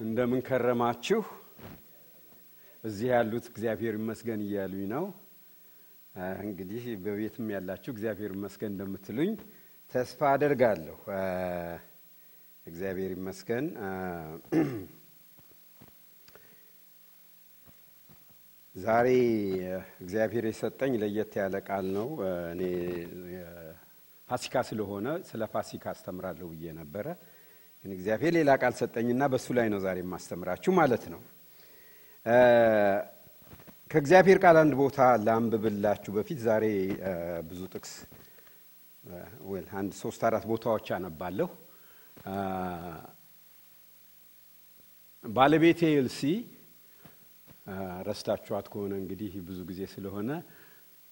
እንደምን ከረማችሁ? እዚህ ያሉት እግዚአብሔር ይመስገን እያሉኝ ነው። እንግዲህ በቤትም ያላችሁ እግዚአብሔር ይመስገን እንደምትሉኝ ተስፋ አደርጋለሁ። እግዚአብሔር ይመስገን። ዛሬ እግዚአብሔር የሰጠኝ ለየት ያለ ቃል ነው። እኔ ፋሲካ ስለሆነ ስለ ፋሲካ አስተምራለሁ ብዬ ነበረ፣ ግን እግዚአብሔር ሌላ ቃል ሰጠኝና በእሱ ላይ ነው ዛሬ የማስተምራችሁ ማለት ነው። ከእግዚአብሔር ቃል አንድ ቦታ ላንብብላችሁ በፊት ዛሬ ብዙ ጥቅስ አንድ ሶስት አራት ቦታዎች አነባለሁ። ባለቤቴ ኤልሲ ረስታችኋት ከሆነ እንግዲህ ብዙ ጊዜ ስለሆነ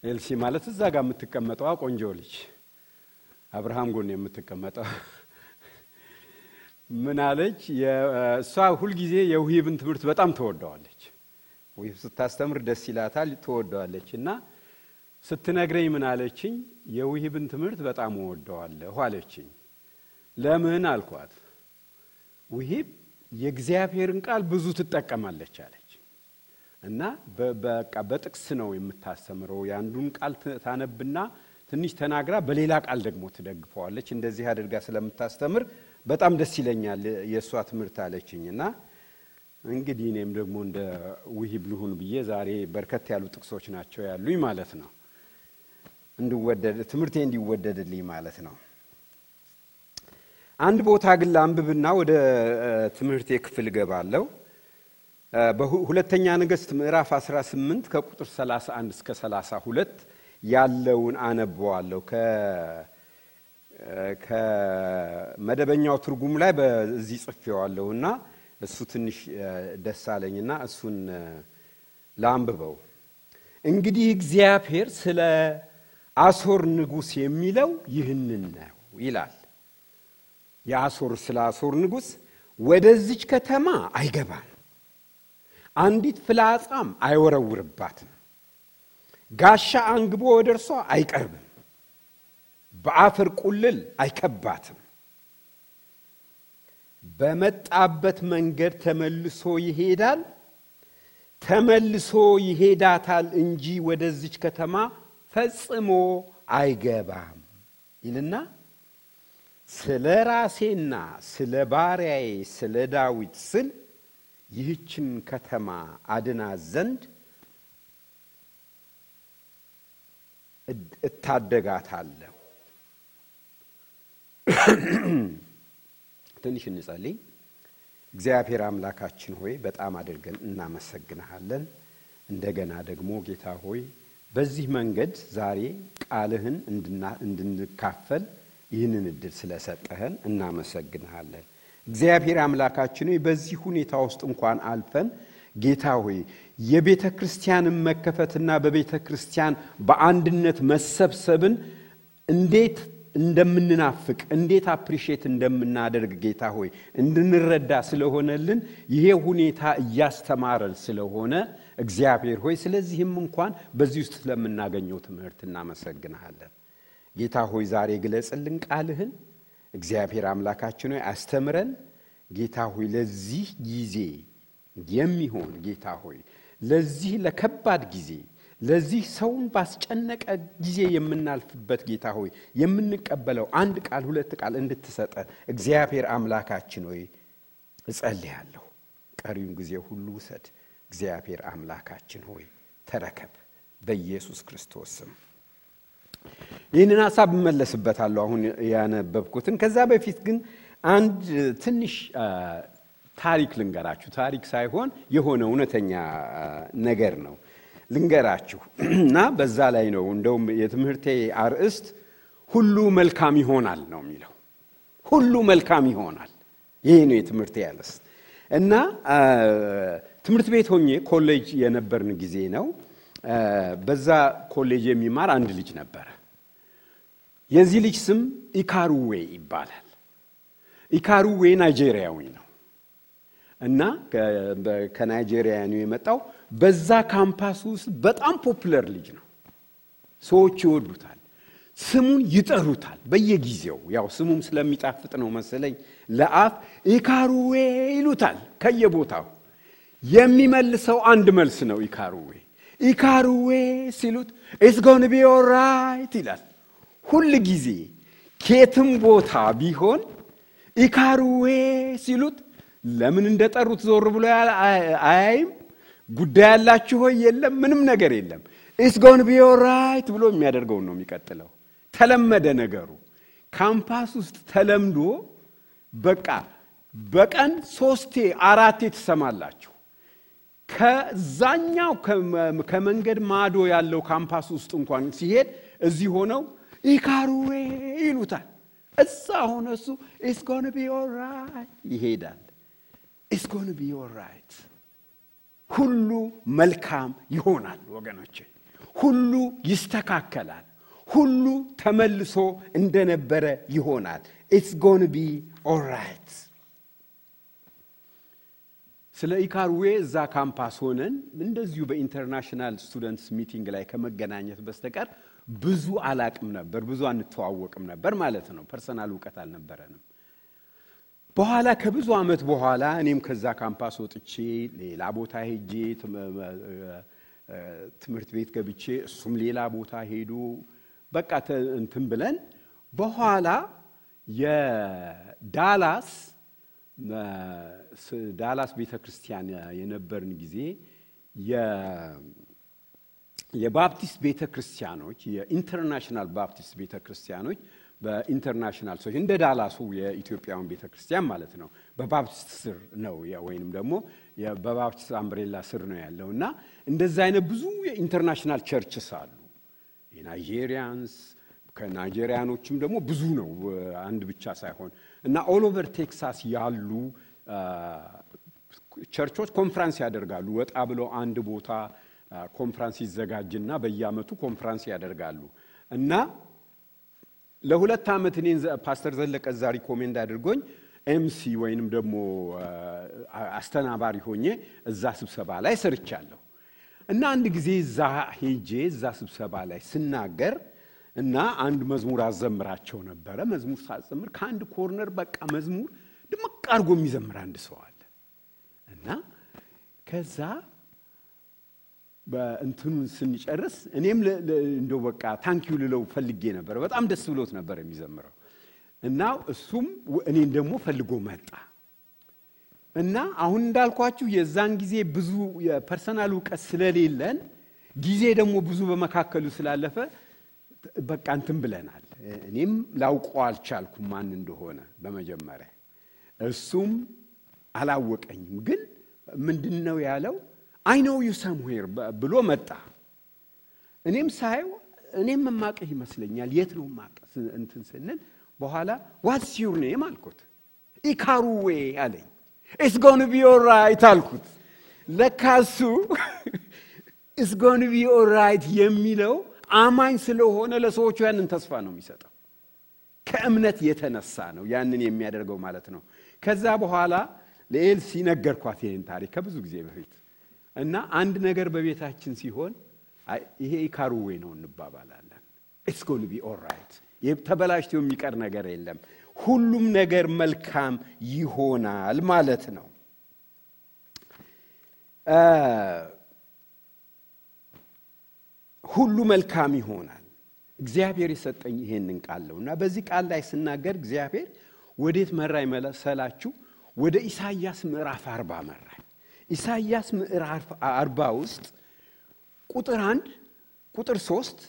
ኤልሲ ማለት እዛ ጋር የምትቀመጠዋ ቆንጆ ልጅ አብርሃም ጎን የምትቀመጠው ምን አለች? እሷ ሁልጊዜ የውሂብን ትምህርት በጣም ትወደዋለች። ውሂብ ስታስተምር ደስ ይላታል፣ ትወደዋለች። እና ስትነግረኝ ምን አለችኝ? የውሂብን ትምህርት በጣም እወደዋለሁ አለችኝ። ለምን አልኳት። ውሂብ የእግዚአብሔርን ቃል ብዙ ትጠቀማለች አለች እና በቃ በጥቅስ ነው የምታስተምረው። የአንዱን ቃል ታነብና ትንሽ ተናግራ በሌላ ቃል ደግሞ ትደግፈዋለች። እንደዚህ አድርጋ ስለምታስተምር በጣም ደስ ይለኛል የእሷ ትምህርት አለችኝ። እና እንግዲህ እኔም ደግሞ እንደ ውሂብ ልሁን ብዬ ዛሬ በርከት ያሉ ጥቅሶች ናቸው ያሉኝ ማለት ነው። እንድወደድ ትምህርቴ እንዲወደድልኝ ማለት ነው። አንድ ቦታ ግን ለአንብብና ወደ ትምህርቴ ክፍል እገባለሁ። በሁለተኛ ነገሥት ምዕራፍ 18 ከቁጥር 31 እስከ 32 ያለውን አነበዋለሁ። ከመደበኛው ትርጉም ላይ በዚህ ጽፌዋለሁ እና እሱ ትንሽ ደስ አለኝና እሱን ላንብበው። እንግዲህ እግዚአብሔር ስለ አሦር ንጉሥ የሚለው ይህንን ነው ይላል። የአሦር ስለ አሦር ንጉሥ ወደዚች ከተማ አይገባም፣ አንዲት ፍላጻም አይወረውርባትም፣ ጋሻ አንግቦ ወደ እርሷ አይቀርብም፣ በአፈር ቁልል አይከባትም። በመጣበት መንገድ ተመልሶ ይሄዳል፣ ተመልሶ ይሄዳታል እንጂ ወደዚች ከተማ ፈጽሞ አይገባም ይልና ስለ ራሴና ስለ ባሪያዬ ስለ ዳዊት ስል ይህችን ከተማ አድናት ዘንድ እታደጋታለሁ። ትንሽ እንጸልይ። እግዚአብሔር አምላካችን ሆይ በጣም አድርገን እናመሰግንሃለን። እንደገና ደግሞ ጌታ ሆይ በዚህ መንገድ ዛሬ ቃልህን እንድንካፈል ይህንን እድል ስለሰጠህን እናመሰግንሃለን። እግዚአብሔር አምላካችን ሆይ በዚህ ሁኔታ ውስጥ እንኳን አልፈን ጌታ ሆይ የቤተ ክርስቲያንን መከፈትና በቤተ ክርስቲያን በአንድነት መሰብሰብን እንዴት እንደምንናፍቅ እንዴት አፕሪሼት እንደምናደርግ ጌታ ሆይ እንድንረዳ ስለሆነልን ይሄ ሁኔታ እያስተማረን ስለሆነ እግዚአብሔር ሆይ ስለዚህም እንኳን በዚህ ውስጥ ስለምናገኘው ትምህርት እናመሰግንሃለን። ጌታ ሆይ ዛሬ ግለጽልን ቃልህን። እግዚአብሔር አምላካችን ሆይ አስተምረን። ጌታ ሆይ ለዚህ ጊዜ የሚሆን ጌታ ሆይ ለዚህ ለከባድ ጊዜ ለዚህ ሰውን ባስጨነቀ ጊዜ የምናልፍበት ጌታ ሆይ የምንቀበለው አንድ ቃል ሁለት ቃል እንድትሰጠን እግዚአብሔር አምላካችን ሆይ እጸልያለሁ። ቀሪውን ጊዜ ሁሉ ውሰድ። እግዚአብሔር አምላካችን ሆይ ተረከብ፣ በኢየሱስ ክርስቶስ ይህንን ሀሳብ እመለስበታለሁ አሁን ያነበብኩትን። ከዛ በፊት ግን አንድ ትንሽ ታሪክ ልንገራችሁ። ታሪክ ሳይሆን የሆነ እውነተኛ ነገር ነው ልንገራችሁ እና በዛ ላይ ነው እንደውም የትምህርቴ አርእስት ሁሉ መልካም ይሆናል ነው የሚለው። ሁሉ መልካም ይሆናል። ይሄ ነው የትምህርቴ አርእስት እና ትምህርት ቤት ሆኜ ኮሌጅ የነበርን ጊዜ ነው። በዛ ኮሌጅ የሚማር አንድ ልጅ ነበረ። የዚህ ልጅ ስም ኢካሩዌ ይባላል። ኢካሩዌ ናይጄሪያዊ ነው እና ከናይጄሪያ ነው የመጣው። በዛ ካምፓስ ውስጥ በጣም popular ልጅ ነው። ሰዎች ይወዱታል። ስሙን ይጠሩታል በየጊዜው ያው ስሙም ስለሚጣፍጥ ነው መሰለኝ ለአፍ ኢካሩዌ ይሉታል ከየቦታው የሚመልሰው አንድ መልስ ነው። ኢካሩዌ ኢካሩዌ ሲሉት it's gon' be alright ይላል። ሁል ጊዜ ኬትም ቦታ ቢሆን ኢካሩዌ ሲሉት ለምን እንደጠሩት ዞር ብሎ አያይም። ጉዳይ ያላችሁ ሆይ የለም፣ ምንም ነገር የለም። it's gon' be alright ብሎ የሚያደርገውን ነው የሚቀጥለው። ተለመደ ነገሩ ካምፓስ ውስጥ ተለምዶ በቃ በቀን ሶስቴ አራቴ ትሰማላችሁ። ከዛኛው ከመንገድ ማዶ ያለው ካምፓስ ውስጥ እንኳን ሲሄድ እዚህ ሆነው ኢካሩዌ ይሉታል። እዛ ሆነ እሱ it's gon' be alright ይሄዳል። it's gon' be alright ሁሉ መልካም ይሆናል ወገኖቼ፣ ሁሉ ይስተካከላል። ሁሉ ተመልሶ እንደነበረ ይሆናል። it's gon' be alright። ስለ ኢካሩዌ እዛ ካምፓስ ሆነን እንደዚሁ በ international students meeting ላይ ከመገናኘት በስተቀር ብዙ አላቅም ነበር፣ ብዙ አንተዋወቅም ነበር ማለት ነው። personal እውቀት አልነበረንም። በኋላ ከብዙ ዓመት በኋላ እኔም ከዛ ካምፓስ ወጥቼ ሌላ ቦታ ሄጄ ትምህርት ቤት ገብቼ እሱም ሌላ ቦታ ሄዶ በቃ እንትን ብለን በኋላ የዳላስ ዳላስ ቤተ ክርስቲያን የነበርን ጊዜ የ Baptist ቤተ ክርስቲያኖች የ international Baptist ቤተ ክርስቲያኖች በ international ሰዎች እንደ ዳላሱ የኢትዮጵያውያን ቤተ ክርስቲያን ማለት ነው። በ Baptist ስር ነው ወይንም ደግሞ በ Baptist umbrella ስር ነው ያለው እና እንደዛ አይነት ብዙ የ international churches አሉ። የ Nigerians ከናይጄሪያኖችም ደግሞ ብዙ ነው፣ አንድ ብቻ ሳይሆን እና all over ቴክሳስ ያሉ church ኦች conference ያደርጋሉ። ወጣ ብለው አንድ ቦታ ኮንፍራንስ ይዘጋጅና በየዓመቱ ኮንፍራንስ ያደርጋሉ እና ለሁለት ዓመት እኔን ፓስተር ዘለቀ እዛ recommend አድርጎኝ MC ወይንም ደግሞ አስተናባሪ ሆኜ እዛ ስብሰባ ላይ ሰርቻለሁ እና አንድ ጊዜ እዛ ሄጄ እዛ ስብሰባ ላይ ስናገር እና አንድ መዝሙር አዘምራቸው ነበረ። መዝሙር ሳዘምር ከአንድ corner በቃ መዝሙር ድምቅ አድርጎ የሚዘምር አንድ ሰው አለ እና ከዛ በእንትኑን ስንጨርስ እኔም እንደው በቃ ታንኪዩ ልለው ፈልጌ ነበረ። በጣም ደስ ብሎት ነበር የሚዘምረው እና እሱም እኔን ደግሞ ፈልጎ መጣ እና አሁን እንዳልኳችሁ የዛን ጊዜ ብዙ የፐርሰናል እውቀት ስለሌለን ጊዜ ደግሞ ብዙ በመካከሉ ስላለፈ በቃ እንትን ብለናል። እኔም ላውቀው አልቻልኩም ማን እንደሆነ በመጀመሪያ እሱም አላወቀኝም። ግን ምንድን ነው ያለው I know you somewhere ብሎ መጣ። እኔም ሳየው እኔም የማቀህ ይመስለኛል። የት ነው ማቀህ እንትን ስንል በኋላ what's your name አልኩት። ኢካሩዌ አለኝ። it's gon' be alright አልኩት። ለካ እሱ it's gon' be alright የሚለው አማኝ ስለሆነ ለሰዎቹ ያንን ተስፋ ነው የሚሰጠው። ከእምነት የተነሳ ነው ያንን የሚያደርገው ማለት ነው። ከዛ በኋላ ለኤልሲ ነገርኳት ይህን ታሪክ ከብዙ ጊዜ በፊት እና አንድ ነገር በቤታችን ሲሆን ይሄ ኢካሩዌ ነው እንባባላለን። it's gon' be alright ተበላሽቶ የሚቀር ነገር የለም። ሁሉም ነገር መልካም ይሆናል ማለት ነው። ሁሉ መልካም ይሆናል። እግዚአብሔር የሰጠኝ ይሄንን ቃል ነው እና በዚህ ቃል ላይ ስናገር እግዚአብሔር ወዴት መራኝ መሰላችሁ? ወደ ኢሳይያስ ምዕራፍ አርባ መራኝ። ኢሳይያስ ምዕራፍ አርባ ውስጥ ቁጥር አንድ ቁጥር ሶስት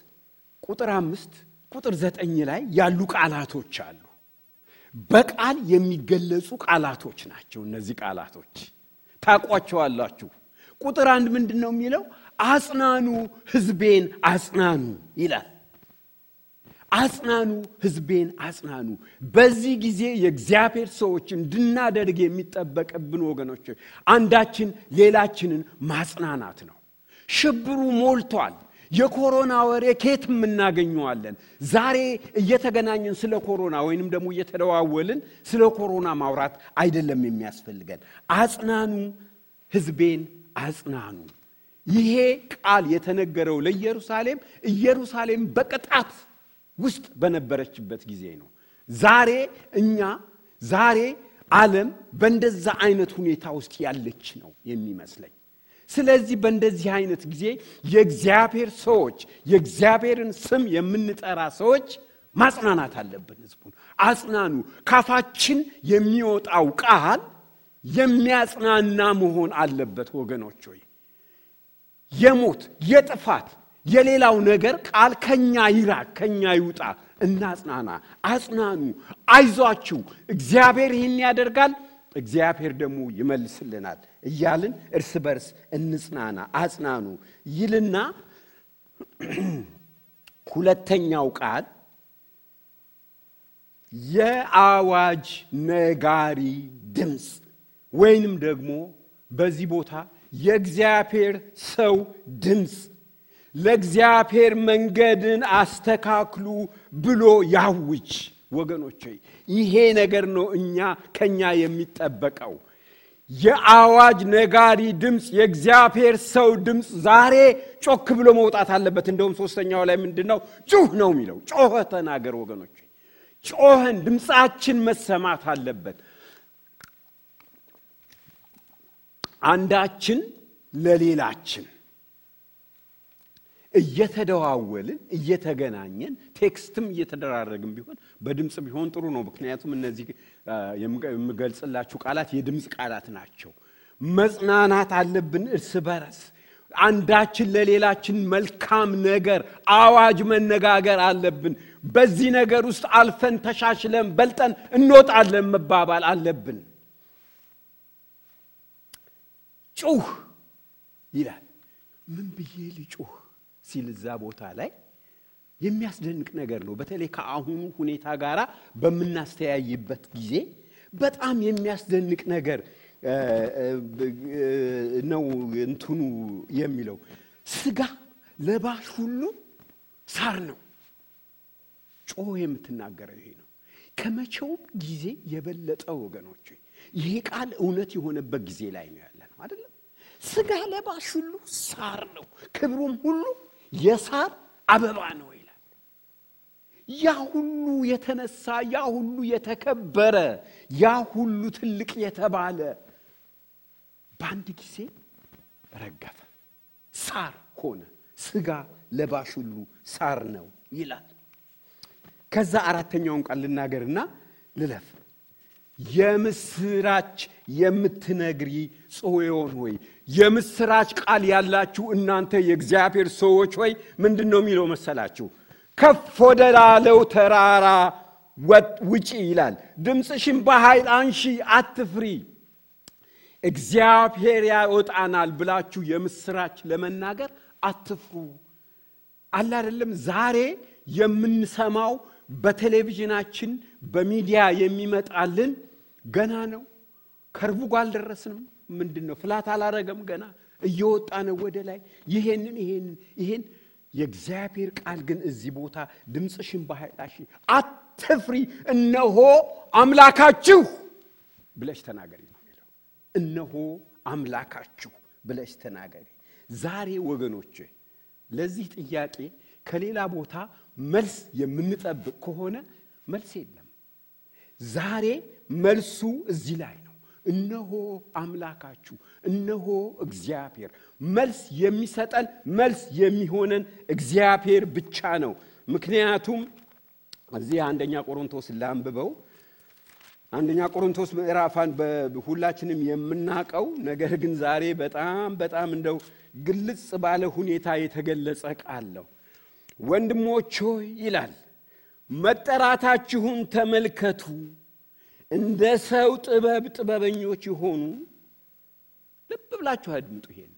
ቁጥር አምስት ቁጥር ዘጠኝ ላይ ያሉ ቃላቶች አሉ። በቃል የሚገለጹ ቃላቶች ናቸው። እነዚህ ቃላቶች ታቋቸዋላችሁ። ቁጥር አንድ ምንድን ነው የሚለው? አጽናኑ ሕዝቤን አጽናኑ ይላል። አጽናኑ ሕዝቤን አጽናኑ። በዚህ ጊዜ የእግዚአብሔር ሰዎች እንድናደርግ የሚጠበቅብን ወገኖች አንዳችን ሌላችንን ማጽናናት ነው። ሽብሩ ሞልቷል። የኮሮና ወሬ ከየትም እናገኘዋለን። ዛሬ እየተገናኘን ስለ ኮሮና ወይንም ደግሞ እየተደዋወልን ስለ ኮሮና ማውራት አይደለም የሚያስፈልገን። አጽናኑ ሕዝቤን አጽናኑ። ይሄ ቃል የተነገረው ለኢየሩሳሌም ኢየሩሳሌም በቅጣት ውስጥ በነበረችበት ጊዜ ነው። ዛሬ እኛ ዛሬ ዓለም በእንደዛ አይነት ሁኔታ ውስጥ ያለች ነው የሚመስለኝ። ስለዚህ በእንደዚህ አይነት ጊዜ የእግዚአብሔር ሰዎች የእግዚአብሔርን ስም የምንጠራ ሰዎች ማጽናናት አለብን። ህዝቡን አጽናኑ። ካፋችን የሚወጣው ቃል የሚያጽናና መሆን አለበት። ወገኖች ሆይ የሞት የጥፋት የሌላው ነገር ቃል ከኛ ይራቅ፣ ከኛ ይውጣ። እናጽናና፣ አጽናኑ፣ አይዟችሁ፣ እግዚአብሔር ይህን ያደርጋል፣ እግዚአብሔር ደግሞ ይመልስልናል እያልን እርስ በርስ እንጽናና፣ አጽናኑ ይልና ሁለተኛው ቃል የአዋጅ ነጋሪ ድምፅ ወይንም ደግሞ በዚህ ቦታ የእግዚአብሔር ሰው ድምፅ ለእግዚአብሔር መንገድን አስተካክሉ ብሎ ያውጅ። ወገኖች ይሄ ነገር ነው እኛ ከኛ የሚጠበቀው። የአዋጅ ነጋሪ ድምፅ፣ የእግዚአብሔር ሰው ድምፅ ዛሬ ጮክ ብሎ መውጣት አለበት። እንደውም ሶስተኛው ላይ ምንድን ነው? ጩህ ነው የሚለው። ጮኸህ ተናገር ወገኖች፣ ጮኸን ድምፃችን መሰማት አለበት። አንዳችን ለሌላችን እየተደዋወልን እየተገናኘን text ም እየተደራረግን ቢሆን በድምፅ ቢሆን ጥሩ ነው። ምክንያቱም እነዚህ የምገልጽላችሁ ቃላት የድምፅ ቃላት ናቸው። መጽናናት አለብን እርስ በረስ አንዳችን ለሌላችን መልካም ነገር አዋጅ መነጋገር አለብን። በዚህ ነገር ውስጥ አልፈን ተሻሽለን በልጠን እንወጣለን መባባል አለብን። ጩህ ይላል። ምን ብዬ ልጩህ ሲል እዛ ቦታ ላይ የሚያስደንቅ ነገር ነው። በተለይ ከአሁኑ ሁኔታ ጋር በምናስተያይበት ጊዜ በጣም የሚያስደንቅ ነገር ነው። እንትኑ የሚለው ስጋ ለባሽ ሁሉ ሳር ነው። ጮህ የምትናገረው ይሄ ነው። ከመቼውም ጊዜ የበለጠ ወገኖች ይሄ ቃል እውነት የሆነበት ጊዜ ላይ ነው ያለ ነው አይደለም። ስጋ ለባሽ ሁሉ ሳር ነው፣ ክብሩም ሁሉ የሳር አበባ ነው ይላል። ያ ሁሉ የተነሳ ያ ሁሉ የተከበረ ያ ሁሉ ትልቅ የተባለ በአንድ ጊዜ ረገፈ፣ ሳር ሆነ። ስጋ ለባሽ ሁሉ ሳር ነው ይላል። ከዛ አራተኛውን ቃል ልናገርና ልለፍ። የምስራች የምትነግሪ ጽዮን ሆይ የምስራች ቃል ያላችሁ እናንተ የእግዚአብሔር ሰዎች ሆይ ምንድን ነው የሚለው መሰላችሁ? ከፍ ወደ ላለው ተራራ ውጪ ይላል። ድምፅሽን በኃይል አንሺ፣ አትፍሪ፣ እግዚአብሔር ያወጣናል ብላችሁ የምስራች ለመናገር አትፍሩ። አለ አይደለም ዛሬ የምንሰማው በቴሌቪዥናችን በሚዲያ የሚመጣልን ገና ነው። ከርቡ አልደረስንም። ምንድን ነው ፍላት አላረገም። ገና እየወጣ ነው ወደ ላይ። ይሄንን ይሄንን ይሄን የእግዚአብሔር ቃል ግን እዚህ ቦታ ድምፅሽን አንሺ፣ አትፍሪ፣ እነሆ አምላካችሁ ብለሽ ተናገሪ ነው የሚለው። እነሆ አምላካችሁ ብለሽ ተናገሪ። ዛሬ ወገኖች ለዚህ ጥያቄ ከሌላ ቦታ መልስ የምንጠብቅ ከሆነ መልስ የለም። ዛሬ መልሱ እዚህ ላይ እነሆ አምላካችሁ፣ እነሆ እግዚአብሔር። መልስ የሚሰጠን መልስ የሚሆነን እግዚአብሔር ብቻ ነው። ምክንያቱም እዚህ አንደኛ ቆሮንቶስ ላንብበው። አንደኛ ቆሮንቶስ ምዕራፋን ሁላችንም የምናቀው ነገር ግን ዛሬ በጣም በጣም እንደው ግልጽ ባለ ሁኔታ የተገለጸ ቃል ነው። ወንድሞች ሆይ ይላል፣ መጠራታችሁን ተመልከቱ። እንደ ሰው ጥበብ ጥበበኞች የሆኑ ልብ ብላችሁ አድምጡ። ይሄንን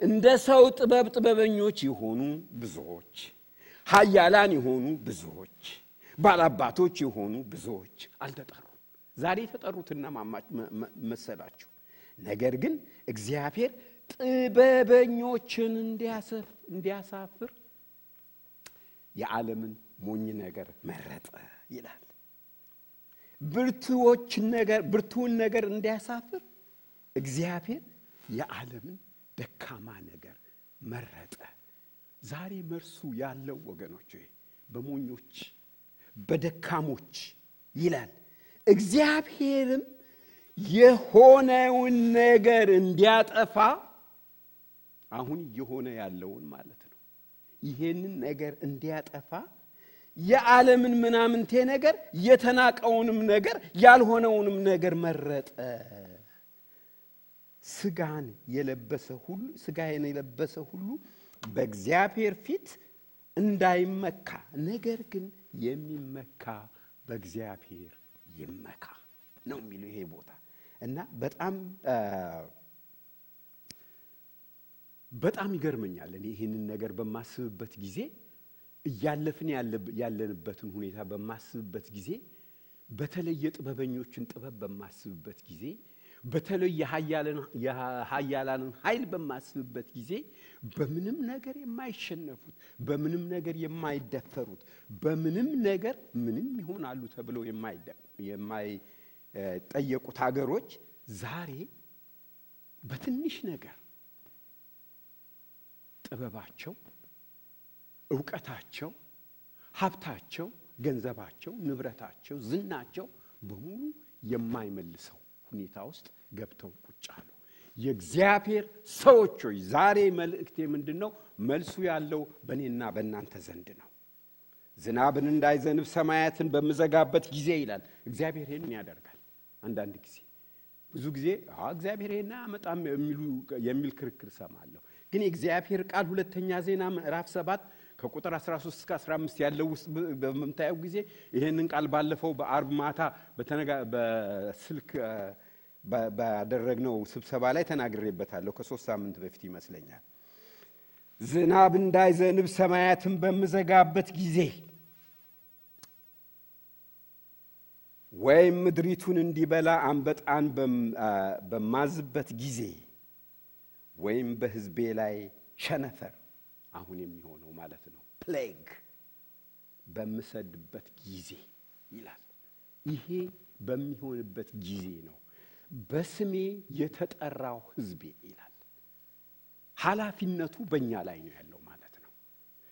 እንደ ሰው ጥበብ ጥበበኞች የሆኑ ብዙዎች፣ ኃያላን የሆኑ ብዙዎች፣ ባላባቶች የሆኑ ብዙዎች አልተጠሩም። ዛሬ የተጠሩትና መሰላችሁ። ነገር ግን እግዚአብሔር ጥበበኞችን እንዲያሳፍር የዓለምን ሞኝ ነገር መረጠ ይላል። ብርቱዎችን ነገር ብርቱውን ነገር እንዲያሳፍር እግዚአብሔር የዓለምን ደካማ ነገር መረጠ። ዛሬ መርሱ ያለው ወገኖች በሞኞች በደካሞች ይላል። እግዚአብሔርም የሆነውን ነገር እንዲያጠፋ አሁን እየሆነ ያለውን ማለት ነው። ይሄንን ነገር እንዲያጠፋ የዓለምን ምናምንቴ ነገር የተናቀውንም ነገር ያልሆነውንም ነገር መረጠ። ስጋን የለበሰ ሁሉ ስጋን የለበሰ ሁሉ በእግዚአብሔር ፊት እንዳይመካ ነገር ግን የሚመካ በእግዚአብሔር ይመካ ነው የሚለው ይሄ ቦታ እና በጣም በጣም ይገርመኛል። እኔ ይህንን ነገር በማስብበት ጊዜ እያለፍን ያለንበትን ሁኔታ በማስብበት ጊዜ በተለይ የጥበበኞችን ጥበብ በማስብበት ጊዜ በተለይ የሀያላንን ኃይል በማስብበት ጊዜ በምንም ነገር የማይሸነፉት በምንም ነገር የማይደፈሩት በምንም ነገር ምንም ይሆናሉ ተብለው የማይጠየቁት ሀገሮች ዛሬ በትንሽ ነገር ጥበባቸው፣ እውቀታቸው፣ ሀብታቸው፣ ገንዘባቸው፣ ንብረታቸው፣ ዝናቸው በሙሉ የማይመልሰው ሁኔታ ውስጥ ገብተው ቁጭ አሉ። የእግዚአብሔር ሰዎች ሆይ ዛሬ መልእክቴ ምንድን ነው? መልሱ ያለው በእኔና በእናንተ ዘንድ ነው። ዝናብን እንዳይዘንብ ሰማያትን በምዘጋበት ጊዜ ይላል እግዚአብሔር። ይህን ያደርጋል። አንዳንድ ጊዜ ብዙ ጊዜ እግዚአብሔር ይህን አያመጣም የሚል ክርክር ሰማለሁ። ግን የእግዚአብሔር ቃል ሁለተኛ ዜና ምዕራፍ ሰባት ከቁጥር 13 እስከ 15 ያለው ውስጥ በምታየው ጊዜ ይህንን ቃል ባለፈው በአርብ ማታ በስልክ ባደረግነው ስብሰባ ላይ ተናግሬበታለሁ። ከሶስት ሳምንት በፊት ይመስለኛል። ዝናብ እንዳይዘንብ ሰማያትን በምዘጋበት ጊዜ ወይም ምድሪቱን እንዲበላ አንበጣን በማዝበት ጊዜ ወይም በሕዝቤ ላይ ቸነፈር አሁን የሚሆነው ማለት ነው ፕሌግ በምሰድድበት ጊዜ ይላል። ይሄ በሚሆንበት ጊዜ ነው በስሜ የተጠራው ሕዝቤ ይላል። ኃላፊነቱ በእኛ ላይ ነው ያለው ማለት ነው።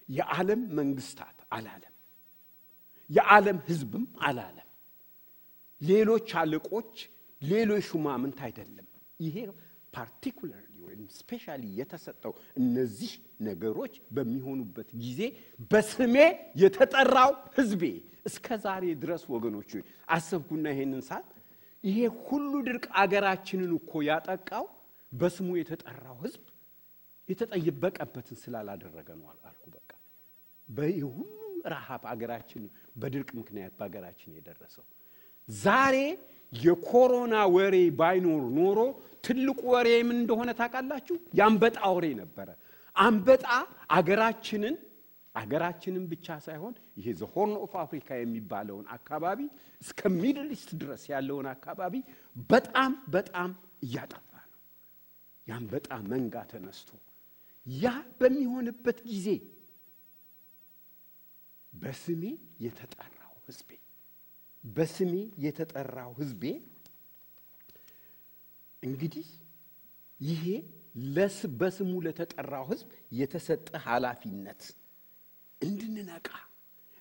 የዓለም መንግስታት አላለም፣ የዓለም ሕዝብም አላለም፣ ሌሎች አለቆች፣ ሌሎች ሹማምንት አይደለም። ይሄ particularly ወይም specially የተሰጠው እነዚህ ነገሮች በሚሆኑበት ጊዜ በስሜ የተጠራው ሕዝቤ እስከ ዛሬ ድረስ ወገኖች አሰብኩና ይሄንን ሳት ይሄ ሁሉ ድርቅ አገራችንን እኮ ያጠቃው በስሙ የተጠራው ሕዝብ የተጠየበቀበትን ስላላደረገ ነው አልኩ። በቃ በይህ ረሃብ አገራችን በድርቅ ምክንያት በሀገራችን የደረሰው ዛሬ የኮሮና ወሬ ባይኖር ኖሮ ትልቁ ወሬ ምን እንደሆነ ታውቃላችሁ? የአንበጣ ወሬ ነበረ። አንበጣ አገራችንን አገራችንን ብቻ ሳይሆን ይሄ the Horn of Africa የሚባለውን አካባቢ እስከ Middle East ድረስ ያለውን አካባቢ በጣም በጣም እያጠፋ ነው። የአንበጣ መንጋ ተነስቶ ያ በሚሆንበት ጊዜ በስሜ የተጠራው ሕዝቤ በስሜ የተጠራው ሕዝቤ እንግዲህ ይሄ በስሙ ለተጠራው ሕዝብ የተሰጠ ኃላፊነት እንድንነቃ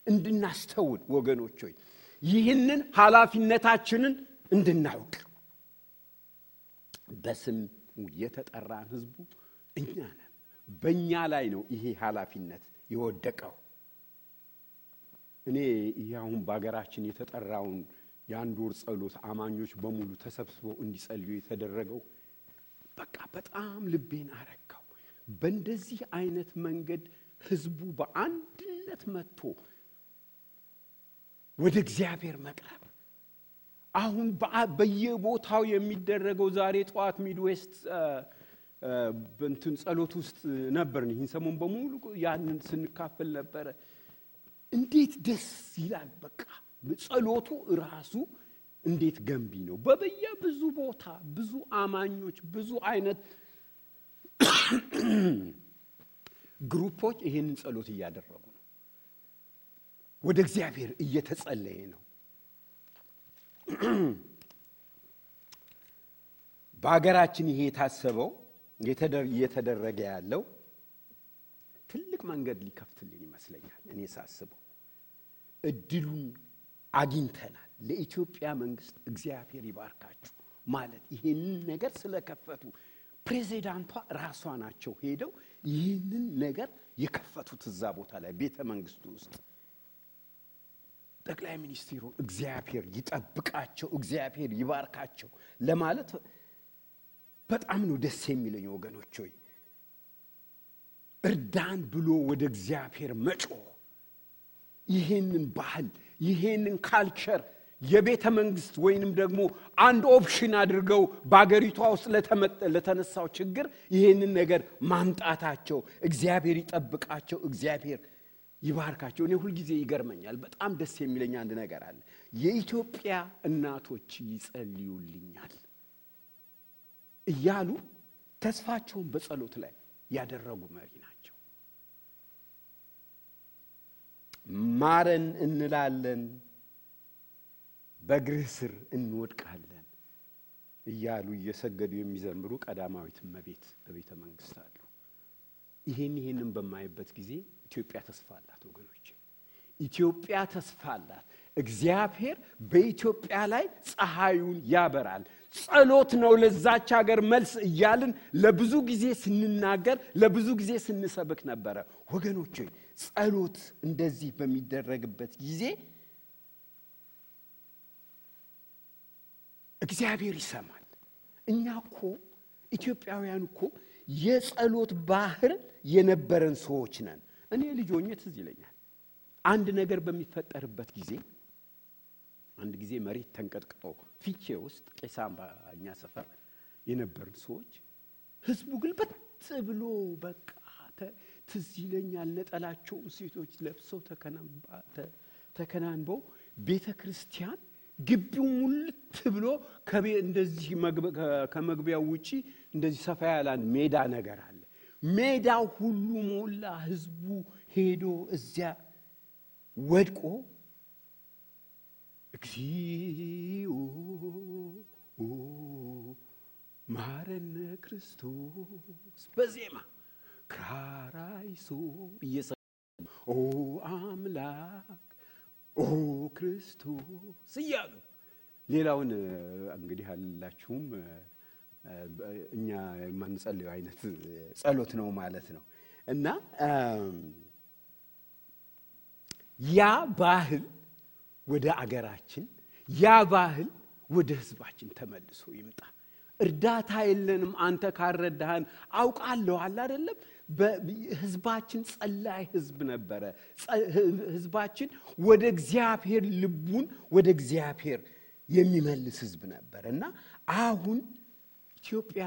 እንድናስተውል ወገኖች ሆይ ይህንን ኃላፊነታችንን እንድናውቅ በስም የተጠራን ሕዝቡ እኛ ነን። በእኛ ላይ ነው ይሄ ኃላፊነት የወደቀው። እኔ ይህ አሁን በሀገራችን የተጠራውን የአንድ ወር ጸሎት አማኞች በሙሉ ተሰብስበው እንዲጸልዩ የተደረገው በቃ በጣም ልቤን አረካው። በእንደዚህ አይነት መንገድ ህዝቡ በአንድነት መጥቶ ወደ እግዚአብሔር መቅረብ አሁን በየቦታው የሚደረገው ዛሬ ጠዋት ሚድዌስት እንትን ጸሎት ውስጥ ነበርን። ይህን ሰሞን በሙሉ ያንን ስንካፈል ነበረ። እንዴት ደስ ይላል! በቃ ጸሎቱ ራሱ እንዴት ገንቢ ነው። በበየ ብዙ ቦታ ብዙ አማኞች ብዙ አይነት ግሩፖች ይህንን ጸሎት እያደረጉ ነው። ወደ እግዚአብሔር እየተጸለየ ነው። በሀገራችን ይሄ የታሰበው እየተደረገ ያለው ትልቅ መንገድ ሊከፍትልን ይመስለኛል። እኔ ሳስበው እድሉን አግኝተናል። ለኢትዮጵያ መንግስት እግዚአብሔር ይባርካችሁ ማለት ይህንን ነገር ስለከፈቱ ፕሬዚዳንቷ ራሷ ናቸው ሄደው ይህንን ነገር የከፈቱት እዛ ቦታ ላይ ቤተ መንግስቱ ውስጥ ጠቅላይ ሚኒስትሩ እግዚአብሔር ይጠብቃቸው፣ እግዚአብሔር ይባርካቸው ለማለት በጣም ነው ደስ የሚለኝ ወገኖች ሆይ እርዳን ብሎ ወደ እግዚአብሔር መጮህ ይሄንን ባህል ይሄንን culture የቤተ መንግስት ወይንም ደግሞ አንድ option አድርገው በአገሪቷ ውስጥ ለተነሳው ችግር ይሄንን ነገር ማምጣታቸው እግዚአብሔር ይጠብቃቸው፣ እግዚአብሔር ይባርካቸው። እኔ ሁልጊዜ ይገርመኛል። በጣም ደስ የሚለኝ አንድ ነገር አለ። የኢትዮጵያ እናቶች ይጸልዩልኛል እያሉ ተስፋቸውን በጸሎት ላይ ያደረጉ መሪ ናቸው። ማረን እንላለን፣ በእግርህ ስር እንወድቃለን እያሉ እየሰገዱ የሚዘምሩ ቀዳማዊት እመቤት በቤተ መንግስት አሉ። ይሄን ይሄንን በማይበት ጊዜ ኢትዮጵያ ተስፋ አላት ወገኖች፣ ኢትዮጵያ ተስፋ አላት። እግዚአብሔር በኢትዮጵያ ላይ ፀሐዩን ያበራል። ጸሎት ነው ለዛች ሀገር መልስ እያልን ለብዙ ጊዜ ስንናገር ለብዙ ጊዜ ስንሰብክ ነበረ። ወገኖች ጸሎት እንደዚህ በሚደረግበት ጊዜ እግዚአብሔር ይሰማል። እኛ እኮ ኢትዮጵያውያን እኮ የጸሎት ባህር የነበረን ሰዎች ነን። እኔ ልጅ ሆኜ ትዝ ይለኛል አንድ ነገር በሚፈጠርበት ጊዜ አንድ ጊዜ መሬት ተንቀጥቅጦ ፊቼ ውስጥ ቄስ አምባ እኛ ሰፈር የነበርን ሰዎች ህዝቡ ግልበጥ ብሎ በቃ ትዝ ይለኛል ነጠላቸውን ሴቶች ለብሰው ተከናንበው ቤተ ክርስቲያን ግቢው ሙልት ብሎ እንደዚህ ከመግቢያው ውጪ እንደዚህ ሰፋ ያለ ሜዳ ነገር አለ። ሜዳው ሁሉ ሞላ። ህዝቡ ሄዶ እዚያ ወድቆ እግዚኦ ማረነ ክርስቶስ በዜማ ክራራይሶ እየሰ ኦ አምላክ ኦ ክርስቶስ እያሉ ሌላውን እንግዲህ አልላችሁም። እኛ የማንጸልየው አይነት ጸሎት ነው ማለት ነው እና ያ ባህል ወደ አገራችን ያ ባህል ወደ ህዝባችን ተመልሶ ይምጣ። እርዳታ የለንም አንተ ካረዳህን አውቃለሁ አለ አይደለም። ህዝባችን ጸላይ ህዝብ ነበረ። ህዝባችን ወደ እግዚአብሔር ልቡን ወደ እግዚአብሔር የሚመልስ ህዝብ ነበረ እና አሁን ኢትዮጵያ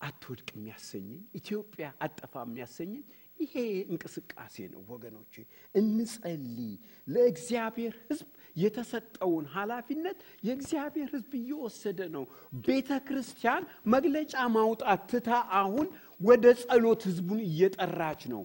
አትወድቅ የሚያሰኘኝ ኢትዮጵያ አጠፋ የሚያሰኘኝ ይሄ እንቅስቃሴ ነው ወገኖች። እንጸልይ። ለእግዚአብሔር ህዝብ የተሰጠውን ኃላፊነት የእግዚአብሔር ህዝብ እየወሰደ ነው። ቤተ ክርስቲያን መግለጫ ማውጣት ትታ አሁን ወደ ጸሎት ህዝቡን እየጠራች ነው።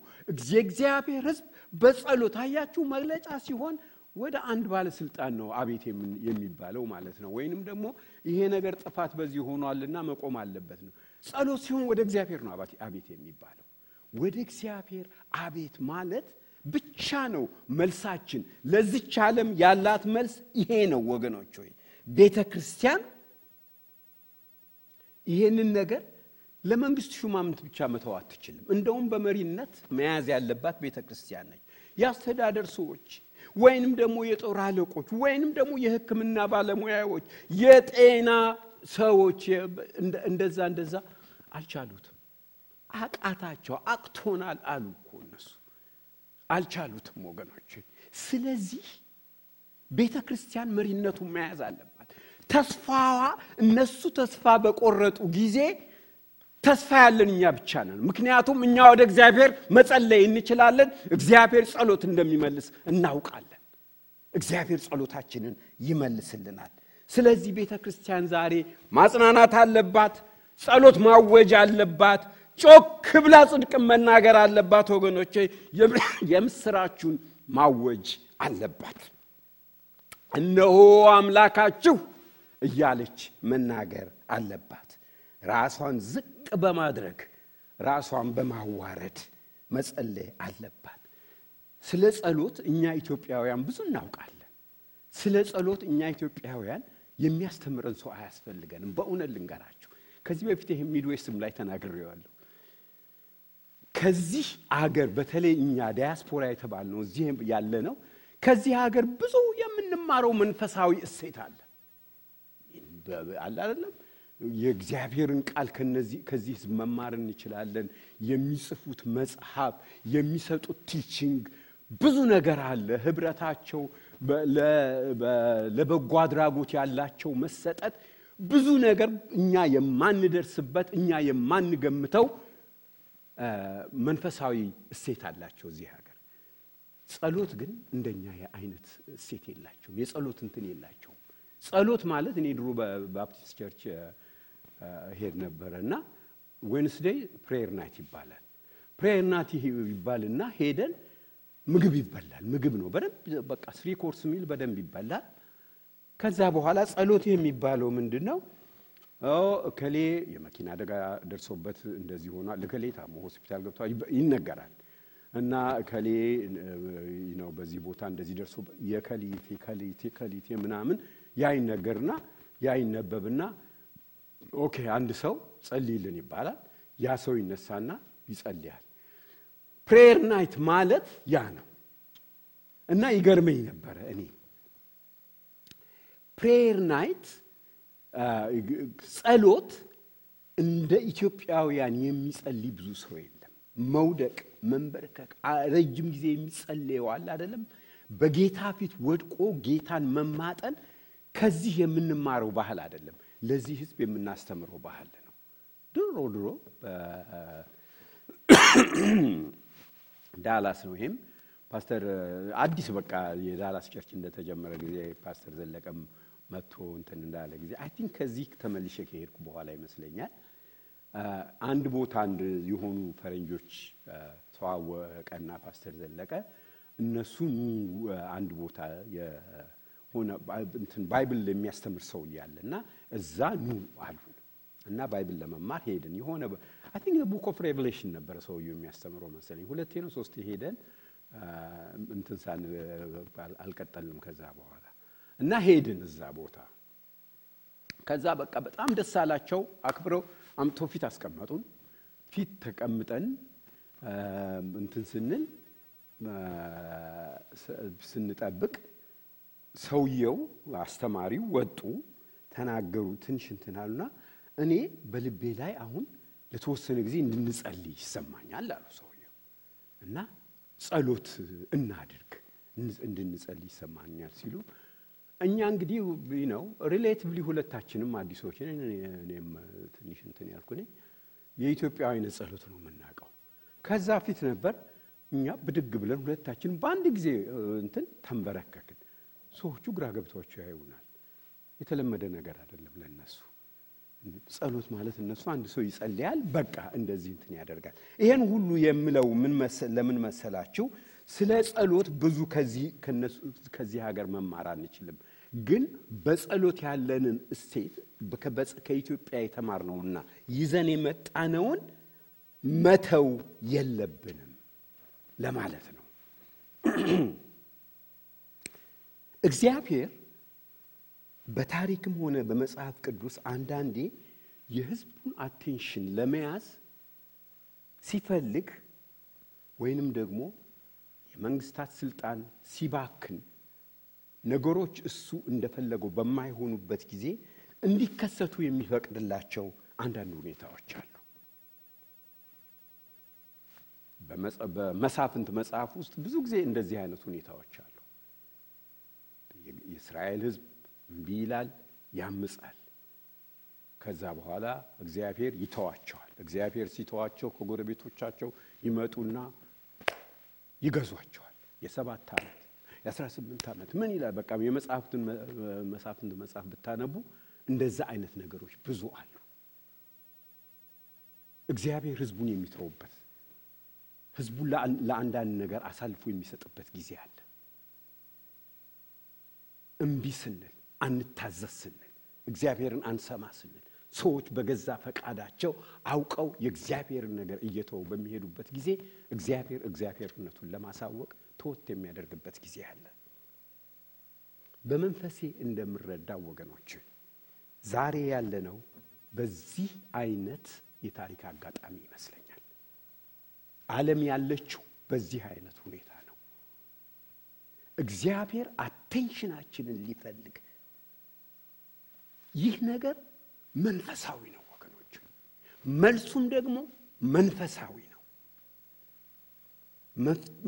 የእግዚአብሔር ህዝብ በጸሎት አያችሁ፣ መግለጫ ሲሆን ወደ አንድ ባለስልጣን ነው አቤት የሚባለው ማለት ነው። ወይንም ደግሞ ይሄ ነገር ጥፋት በዚህ ሆኗልና መቆም አለበት ነው። ጸሎት ሲሆን ወደ እግዚአብሔር ነው አቤት የሚባለው። ወደ እግዚአብሔር አቤት ማለት ብቻ ነው መልሳችን። ለዚች ዓለም ያላት መልስ ይሄ ነው ወገኖች ሆይ ቤተ ክርስቲያን ይሄንን ነገር ለመንግስት ሹማምንት ብቻ መተው አትችልም። እንደውም በመሪነት መያዝ ያለባት ቤተ ክርስቲያን ነች። የአስተዳደር ሰዎች ወይንም ደግሞ የጦር አለቆች ወይንም ደግሞ የሕክምና ባለሙያዎች፣ የጤና ሰዎች እንደዛ እንደዛ አልቻሉትም። አቃታቸው፣ አቅቶናል አሉ እኮ እነሱ አልቻሉትም ወገኖች። ስለዚህ ቤተ ክርስቲያን መሪነቱን መያዝ አለባት። ተስፋዋ እነሱ ተስፋ በቆረጡ ጊዜ ተስፋ ያለን እኛ ብቻ ነን። ምክንያቱም እኛ ወደ እግዚአብሔር መጸለይ እንችላለን። እግዚአብሔር ጸሎት እንደሚመልስ እናውቃለን። እግዚአብሔር ጸሎታችንን ይመልስልናል። ስለዚህ ቤተ ክርስቲያን ዛሬ ማጽናናት አለባት። ጸሎት ማወጅ አለባት። ጮክ ብላ ጽድቅን መናገር አለባት። ወገኖቼ የምስራችሁን ማወጅ አለባት። እነሆ አምላካችሁ እያለች መናገር አለባት። ራሷን ዝቅ በማድረግ ራሷን በማዋረድ መጸለይ አለባት። ስለ ጸሎት እኛ ኢትዮጵያውያን ብዙ እናውቃለን። ስለ ጸሎት እኛ ኢትዮጵያውያን የሚያስተምረን ሰው አያስፈልገንም። በእውነት ልንገራችሁ፣ ከዚህ በፊት ይህ ሚድዌስትም ላይ ተናግሬዋለሁ። ከዚህ አገር በተለይ እኛ ዲያስፖራ የተባልነው እዚህ ያለ ነው። ከዚህ ሀገር ብዙ የምንማረው መንፈሳዊ እሴት አለ አለ አይደለም። የእግዚአብሔርን ቃል ከዚህ መማር እንችላለን። የሚጽፉት መጽሐፍ፣ የሚሰጡት ቲችንግ ብዙ ነገር አለ። ህብረታቸው፣ ለበጎ አድራጎት ያላቸው መሰጠት ብዙ ነገር እኛ የማንደርስበት እኛ የማንገምተው መንፈሳዊ እሴት አላቸው እዚህ ሀገር። ጸሎት ግን እንደኛ የአይነት እሴት የላቸውም። የጸሎት እንትን የላቸውም። ጸሎት ማለት እኔ ድሮ በ Baptist church ሄድ ነበረ እና Wednesday prayer night ይባላል። prayer night ይባልና ሄደን ምግብ ይበላል። ምግብ ነው በደንብ በቃ three course meal በደንብ ይበላል። ከዛ በኋላ ጸሎት የሚባለው ምንድን ነው? እከሌ የመኪና አደጋ ደርሶበት እንደዚህ ሆኗል፣ እከሌ ታሞ ሆስፒታል ገብቷል ይነገራል። እና እከሌ ነው በዚህ ቦታ እንደዚህ ደርሶ የከሊቴ ከሊቴ ከሊቴ ምናምን ያ ይነገርና okay አንድ ሰው ጸልይልን ይባላል። ያ ሰው ይነሳና ይጸልያል። prayer night ማለት ያ ነው። እና ይገርመኝ ነበረ እኔ prayer night ጸሎት እንደ ኢትዮጵያውያን የሚጸልይ ብዙ ሰው የለም። መውደቅ፣ መንበርከክ፣ ረጅም ጊዜ የሚጸልየው አለ አይደለም። በጌታ ፊት ወድቆ ጌታን መማጠን ከዚህ የምንማረው ባህል አይደለም። ለዚህ ሕዝብ የምናስተምረው ባህል ነው። ድሮ ድሮ ዳላስ ነው። ይሄም ፓስተር አዲስ በቃ የዳላስ church እንደተጀመረ ጊዜ ፓስተር ዘለቀም መጥቶ እንትን እንዳለ ጊዜ I think ከዚህ ተመልሼ ከሄድኩ በኋላ ይመስለኛል አንድ ቦታ አንድ የሆኑ ፈረንጆች ተዋወቀና ፓስተር ዘለቀ እነሱ አንድ ቦታ እንትን Bible የሚያስተምር ሰው እያለ እና እዛ ኑ አሉን እና Bible ለመማር ሄድን። የሆነ I think Book of Revelation ነበረ ሰውየው የሚያስተምረው መሰለኝ። ሁለቴ ነው ሶስቴ ሄደን እንትን ሳን አልቀጠልንም ከዛ በኋላ እና ሄድን እዛ ቦታ። ከዛ በቃ በጣም ደስ አላቸው። አክብረው አምጥተው ፊት አስቀመጡን። ፊት ተቀምጠን እንትን ስንል ስንጠብቅ ሰውየው አስተማሪው ወጡ፣ ተናገሩ። ትንሽ እንትን አሉና እኔ በልቤ ላይ አሁን ለተወሰነ ጊዜ እንድንጸልይ ይሰማኛል አሉ ሰውየው እና ጸሎት እናድርግ እንድንጸልይ ይሰማኛል ሲሉ እኛ እንግዲህ ነው relatively ሁለታችንም አዲሶች እኔም ትንሽ እንትን ያልኩ አይነት ጸሎት ነው የምናውቀው። ከዛ ፊት ነበር እኛ ብድግ ብለን ሁለታችንም በአንድ ጊዜ እንትን ተንበረከክን። ሰዎቹ ግራ ገብቷቸው ያዩናል። የተለመደ ነገር አይደለም ለነሱ። ጸሎት ማለት እነሱ አንድ ሰው ይጸልያል፣ በቃ እንደዚህ እንትን ያደርጋል። ይሄን ሁሉ የምለው ለምን መሰላችሁ? ስለ ጸሎት ብዙ ከዚህ ሀገር መማር አንችልም፣ ግን በጸሎት ያለንን እሴት ከኢትዮጵያ የተማርነውና ይዘን የመጣነውን መተው የለብንም ለማለት ነው። እግዚአብሔር በታሪክም ሆነ በመጽሐፍ ቅዱስ አንዳንዴ የሕዝቡን አቴንሽን ለመያዝ ሲፈልግ ወይንም ደግሞ የመንግስታት ስልጣን ሲባክን ነገሮች እሱ እንደፈለገው በማይሆኑበት ጊዜ እንዲከሰቱ የሚፈቅድላቸው አንዳንድ ሁኔታዎች አሉ። በመሳፍንት መጽሐፍ ውስጥ ብዙ ጊዜ እንደዚህ አይነት ሁኔታዎች አሉ። የእስራኤል ሕዝብ እምቢ ይላል፣ ያምጻል። ከዛ በኋላ እግዚአብሔር ይተዋቸዋል። እግዚአብሔር ሲተዋቸው ከጎረቤቶቻቸው ይመጡና ይገዟቸዋል። የሰባት ዓመት የአስራ ስምንት ዓመት ምን ይላል? በቃ የመጽሐፍትን መሳፍንት መጽሐፍ ብታነቡ እንደዛ አይነት ነገሮች ብዙ አሉ። እግዚአብሔር ሕዝቡን የሚተውበት ሕዝቡን ለአንዳንድ ነገር አሳልፎ የሚሰጥበት ጊዜ አለ። እምቢ ስንል አንታዘዝ ስንል እግዚአብሔርን አንሰማ ስንል ሰዎች በገዛ ፈቃዳቸው አውቀው የእግዚአብሔርን ነገር እየተው በሚሄዱበት ጊዜ እግዚአብሔር እግዚአብሔርነቱን ለማሳወቅ ተወት የሚያደርግበት ጊዜ አለ። በመንፈሴ እንደምረዳው ወገኖች ዛሬ ያለነው በዚህ አይነት የታሪክ አጋጣሚ ይመስለኛል። ዓለም ያለችው በዚህ አይነት ሁኔታ እግዚአብሔር አቴንሽናችንን ሊፈልግ ይህ ነገር መንፈሳዊ ነው ወገኖች፣ መልሱም ደግሞ መንፈሳዊ ነው።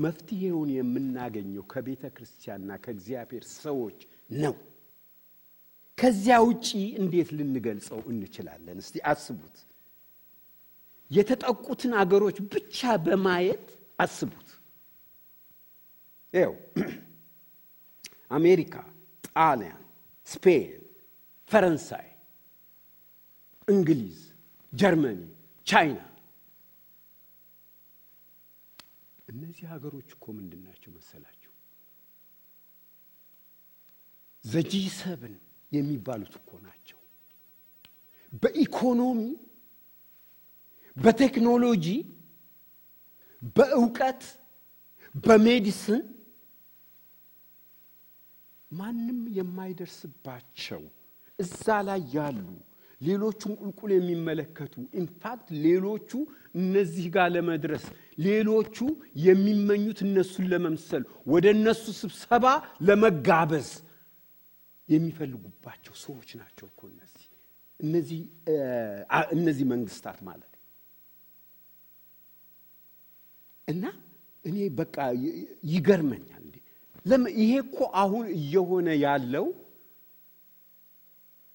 መፍትሄውን የምናገኘው ከቤተ ክርስቲያንና ከእግዚአብሔር ሰዎች ነው። ከዚያ ውጪ እንዴት ልንገልጸው እንችላለን? እስቲ አስቡት። የተጠቁትን አገሮች ብቻ በማየት አስቡት። ይኸው አሜሪካ፣ ጣሊያን፣ ስፔን፣ ፈረንሳይ፣ እንግሊዝ፣ ጀርመኒ፣ ቻይና እነዚህ ሀገሮች እኮ ምንድን ናቸው መሰላችሁ? ዘጂ ሰብን የሚባሉት እኮ ናቸው። በኢኮኖሚ በቴክኖሎጂ፣ በእውቀት፣ በሜዲስን ማንም የማይደርስባቸው እዛ ላይ ያሉ ሌሎቹን ቁልቁል የሚመለከቱ ኢንፋክት ሌሎቹ እነዚህ ጋር ለመድረስ ሌሎቹ የሚመኙት እነሱን ለመምሰል ወደ እነሱ ስብሰባ ለመጋበዝ የሚፈልጉባቸው ሰዎች ናቸው እኮ እነዚህ እነዚህ እነዚህ መንግስታት ማለት እና እኔ በቃ ይገርመኛል። ይሄ እኮ አሁን እየሆነ ያለው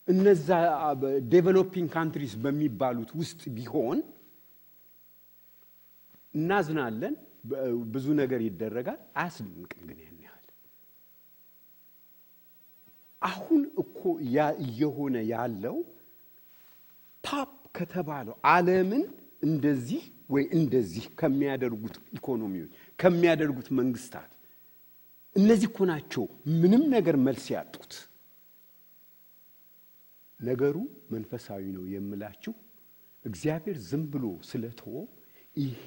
እነዛ developing countries በሚባሉት ውስጥ ቢሆን እናዝናለን፣ ብዙ ነገር ይደረጋል፣ አያስደንቅም። ግን ያን ያህል አሁን እኮ እየሆነ ያለው top ከተባለው ዓለምን እንደዚህ ወይ እንደዚህ ከሚያደርጉት ኢኮኖሚዎች ከሚያደርጉት መንግስታት እነዚህ እኮ ናቸው ምንም ነገር መልስ ያጡት። ነገሩ መንፈሳዊ ነው የምላችሁ እግዚአብሔር ዝም ብሎ ስለተወ ይሄ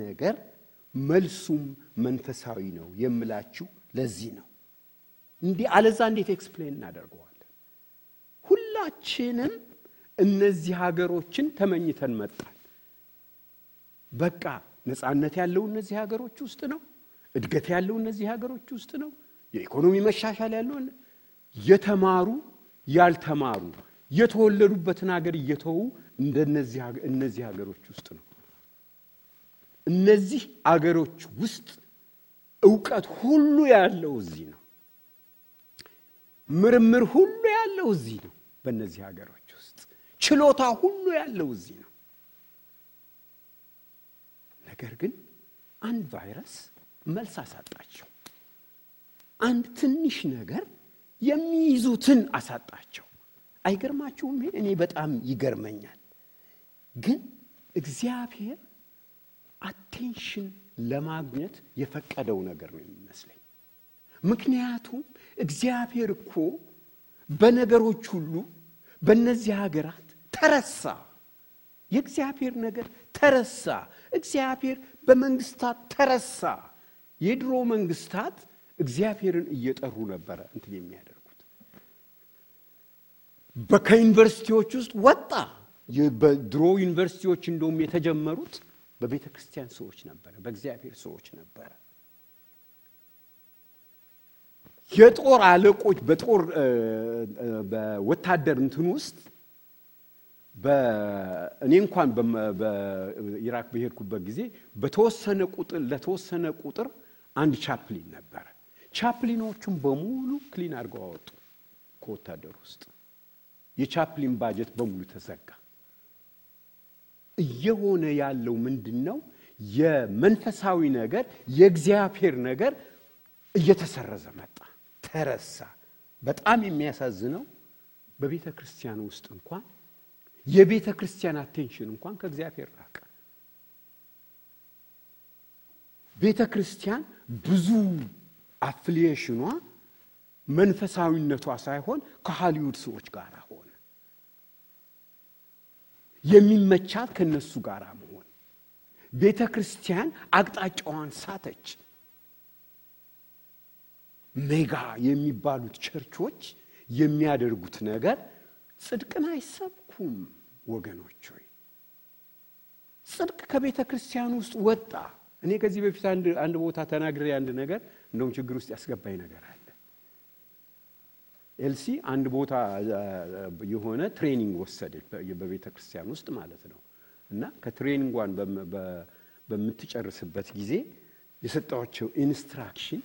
ነገር መልሱም መንፈሳዊ ነው የምላችሁ ለዚህ ነው። እንዲህ አለዛ እንዴት explain እናደርገዋለን? ሁላችንም እነዚህ ሀገሮችን ተመኝተን መጣል። በቃ ነፃነት ያለው እነዚህ ሀገሮች ውስጥ ነው። እድገት ያለው እነዚህ ሀገሮች ውስጥ ነው። የኢኮኖሚ መሻሻል ያለው የተማሩ ያልተማሩ የተወለዱበትን ሀገር እየተዉ እነዚህ ሀገሮች ውስጥ ነው። እነዚህ አገሮች ውስጥ እውቀት ሁሉ ያለው እዚህ ነው። ምርምር ሁሉ ያለው እዚህ ነው። በእነዚህ ሀገሮች ውስጥ ችሎታ ሁሉ ያለው እዚህ ነው። ነገር ግን አንድ ቫይረስ መልስ አሳጣቸው። አንድ ትንሽ ነገር የሚይዙትን አሳጣቸው። አይገርማችሁም? ይሄ እኔ በጣም ይገርመኛል። ግን እግዚአብሔር አቴንሽን ለማግኘት የፈቀደው ነገር ነው የሚመስለኝ። ምክንያቱም እግዚአብሔር እኮ በነገሮች ሁሉ በእነዚህ ሀገራት ተረሳ። የእግዚአብሔር ነገር ተረሳ። እግዚአብሔር በመንግስታት ተረሳ። የድሮ መንግስታት እግዚአብሔርን እየጠሩ ነበረ እንትን የሚያደርጉት ከዩኒቨርሲቲዎች ውስጥ ወጣ። በድሮ ዩኒቨርሲቲዎች እንደውም የተጀመሩት በቤተ ክርስቲያን ሰዎች ነበረ፣ በእግዚአብሔር ሰዎች ነበረ። የጦር አለቆች በጦር በወታደር እንትን ውስጥ እኔ እንኳን በኢራቅ በሄድኩበት ጊዜ በተወሰነ ቁጥር ለተወሰነ ቁጥር አንድ chaplain ነበረ። chaplain ኦቹን በሙሉ clean አድርገው አወጡ ከወታደር ውስጥ። የ chaplain budget በሙሉ ተዘጋ። እየሆነ ያለው ምንድን ነው? የመንፈሳዊ ነገር የእግዚአብሔር ነገር እየተሰረዘ መጣ፣ ተረሳ። በጣም የሚያሳዝነው በቤተ ክርስቲያን ውስጥ እንኳን የቤተ ክርስቲያን አቴንሽን እንኳን ከእግዚአብሔር ራቀ። ቤተ ክርስቲያን ብዙ አፍሊዬሽኗ መንፈሳዊነቷ ሳይሆን ከሃሊውድ ሰዎች ጋር ሆነ። የሚመቻት ከነሱ ጋር መሆን። ቤተ ክርስቲያን አቅጣጫዋን ሳተች። mega የሚባሉት ቸርቾች የሚያደርጉት ነገር ጽድቅን አይሰብኩም ወገኖች ጽድቅ ከቤተ ክርስቲያን ውስጥ ወጣ እኔ ከዚህ በፊት አንድ ቦታ ተናግሬ አንድ ነገር እንደውም ችግር ውስጥ ያስገባኝ ነገር አለ። ኤልሲ አንድ ቦታ የሆነ training ወሰደች በቤተ ክርስቲያን ውስጥ ማለት ነው። እና ከ training ዋን በምትጨርስበት ጊዜ የሰጣቸው instruction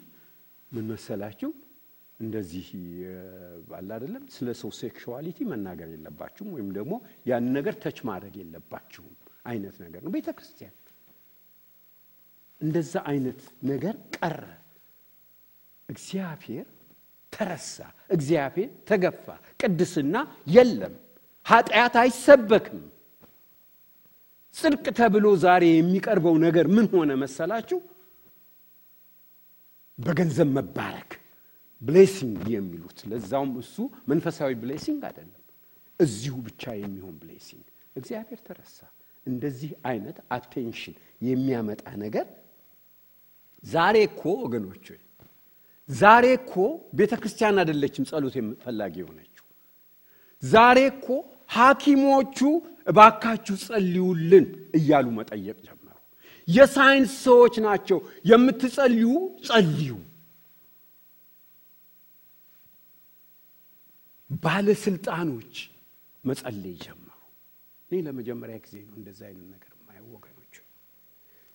ምን መሰላችሁ? እንደዚህ አለ አይደለም? ስለ ሰው sexuality መናገር የለባችሁም ወይም ደግሞ ያን ነገር touch ማድረግ የለባችሁም አይነት ነገር ነው። ቤተ ክርስቲያን እንደዛ አይነት ነገር ቀረ። እግዚአብሔር ተረሳ እግዚአብሔር ተገፋ። ቅድስና የለም ኃጢአት አይሰበክም። ጽድቅ ተብሎ ዛሬ የሚቀርበው ነገር ምን ሆነ መሰላችሁ? በገንዘብ መባረክ blessing የሚሉት ለዛውም እሱ መንፈሳዊ blessing አይደለም። እዚሁ ብቻ የሚሆን blessing። እግዚአብሔር ተረሳ። እንደዚህ አይነት attention የሚያመጣ ነገር ዛሬ እኮ ወገኖች ዛሬ እኮ ቤተ ክርስቲያን አይደለችም ጸሎት ፈላጊ የሆነችው። ዛሬ እኮ ሐኪሞቹ እባካችሁ ጸልዩልን እያሉ መጠየቅ ጀመሩ። የሳይንስ ሰዎች ናቸው የምትጸልዩ ጸልዩ። ባለስልጣኖች መጸለይ ጀመሩ። እኔ ለመጀመሪያ ጊዜ ነው እንደዚ አይነት ነገር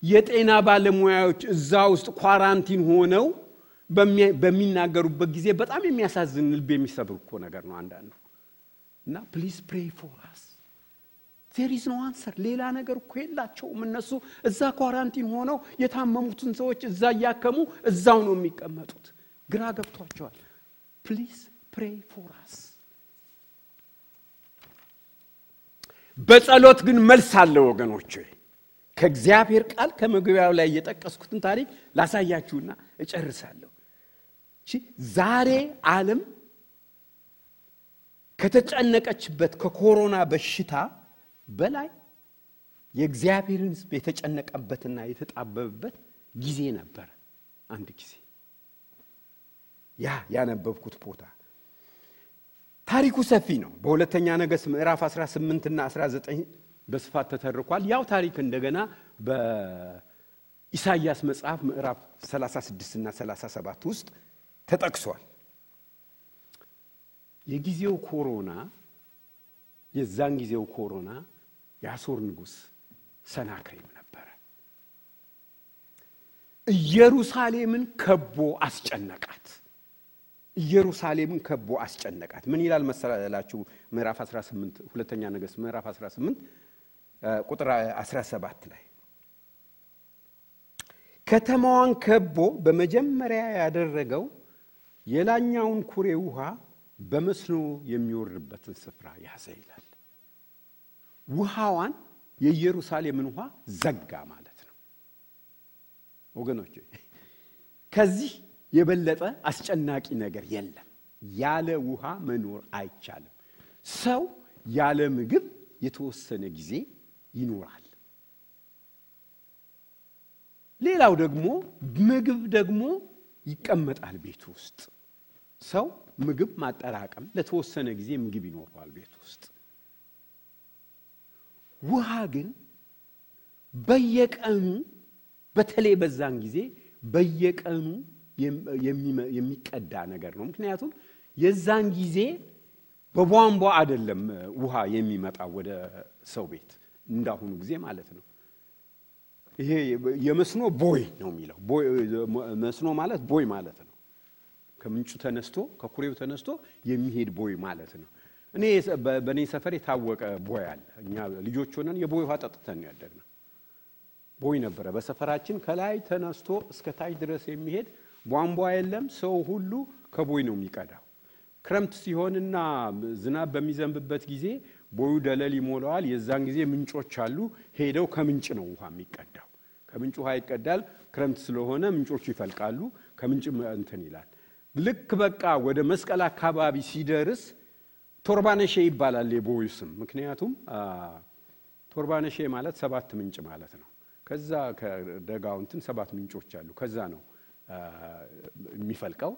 የጤና ባለሙያዎች እዛ ውስጥ quarantine ሆነው በሚናገሩበት ጊዜ በጣም የሚያሳዝን ልብ የሚሰብር እኮ ነገር ነው አንዳንዱ። እና please pray for us is no answer ሌላ ነገር እኮ የላቸውም እነሱ። እዛ quarantine ሆነው የታመሙትን ሰዎች እዛ እያከሙ እዛው ነው የሚቀመጡት። ግራ ገብቷቸዋል። please pray for us በጸሎት ግን መልስ አለ ወገኖች ከእግዚአብሔር ቃል ከመግቢያው ላይ የጠቀስኩትን ታሪክ ላሳያችሁና እጨርሳለሁ። ዛሬ ዓለም ከተጨነቀችበት ከኮሮና በሽታ በላይ የእግዚአብሔርን ሕዝብ የተጨነቀበትና የተጣበበበት ጊዜ ነበረ። አንድ ጊዜ ያ ያነበብኩት ቦታ ታሪኩ ሰፊ ነው። በሁለተኛ ነገሥት ምዕራፍ 18 እና 19 በስፋት ተተርኳል። ያው ታሪክ እንደገና በኢሳይያስ መጽሐፍ ምዕራፍ 36 እና 37 ውስጥ ተጠቅሷል። የጊዜው ኮሮና የዛን ጊዜው ኮሮና የአሶር ንጉሥ ሰናክሬም ነበረ። ኢየሩሳሌምን ከቦ አስጨነቃት። ኢየሩሳሌምን ከቦ አስጨነቃት። ምን ይላል መሰላላችሁ? ምዕራፍ 18 ሁለተኛ ነገሥት ምዕራፍ 18 ቁጥር 17 ላይ ከተማዋን ከቦ በመጀመሪያ ያደረገው የላኛውን ኩሬ ውሃ በመስኖ የሚወርድበትን ስፍራ ያዘ ይላል። ውሃዋን የኢየሩሳሌምን ውሃ ዘጋ ማለት ነው። ወገኖች ከዚህ የበለጠ አስጨናቂ ነገር የለም። ያለ ውሃ መኖር አይቻልም። ሰው ያለ ምግብ የተወሰነ ጊዜ ይኖራል። ሌላው ደግሞ ምግብ ደግሞ ይቀመጣል ቤት ውስጥ። ሰው ምግብ ማጠራቀም ለተወሰነ ጊዜ ምግብ ይኖረዋል ቤት ውስጥ። ውሃ ግን በየቀኑ በተለይ በዛን ጊዜ በየቀኑ የሚቀዳ ነገር ነው። ምክንያቱም የዛን ጊዜ በቧንቧ አይደለም ውሃ የሚመጣ ወደ ሰው ቤት እንዳሁኑ ጊዜ ማለት ነው። ይሄ የመስኖ ቦይ ነው የሚለው። መስኖ ማለት ቦይ ማለት ነው። ከምንጩ ተነስቶ ከኩሬው ተነስቶ የሚሄድ ቦይ ማለት ነው። እኔ በእኔ ሰፈር የታወቀ ቦይ አለ። እኛ ልጆች ሆነን የቦይ ውሃ ጠጥተን ያደግነው። ቦይ ነበረ። በሰፈራችን ከላይ ተነስቶ እስከ ታች ድረስ የሚሄድ ቧንቧ የለም። ሰው ሁሉ ከቦይ ነው የሚቀዳው። ክረምት ሲሆንና ዝናብ በሚዘንብበት ጊዜ ቦዩ ደለል ይሞላዋል። የዛን ጊዜ ምንጮች አሉ። ሄደው ከምንጭ ነው ውሃ የሚቀዳው። ከምንጭ ውሃ ይቀዳል። ክረምት ስለሆነ ምንጮቹ ይፈልቃሉ። ከምንጭ እንትን ይላል። ልክ በቃ ወደ መስቀል አካባቢ ሲደርስ ቶርባነሼ ይባላል የቦዩ ስም። ምክንያቱም ቶርባነሼ ማለት ሰባት ምንጭ ማለት ነው። ከዛ ከደጋው ሰባት ምንጮች አሉ። ከዛ ነው የሚፈልቀው።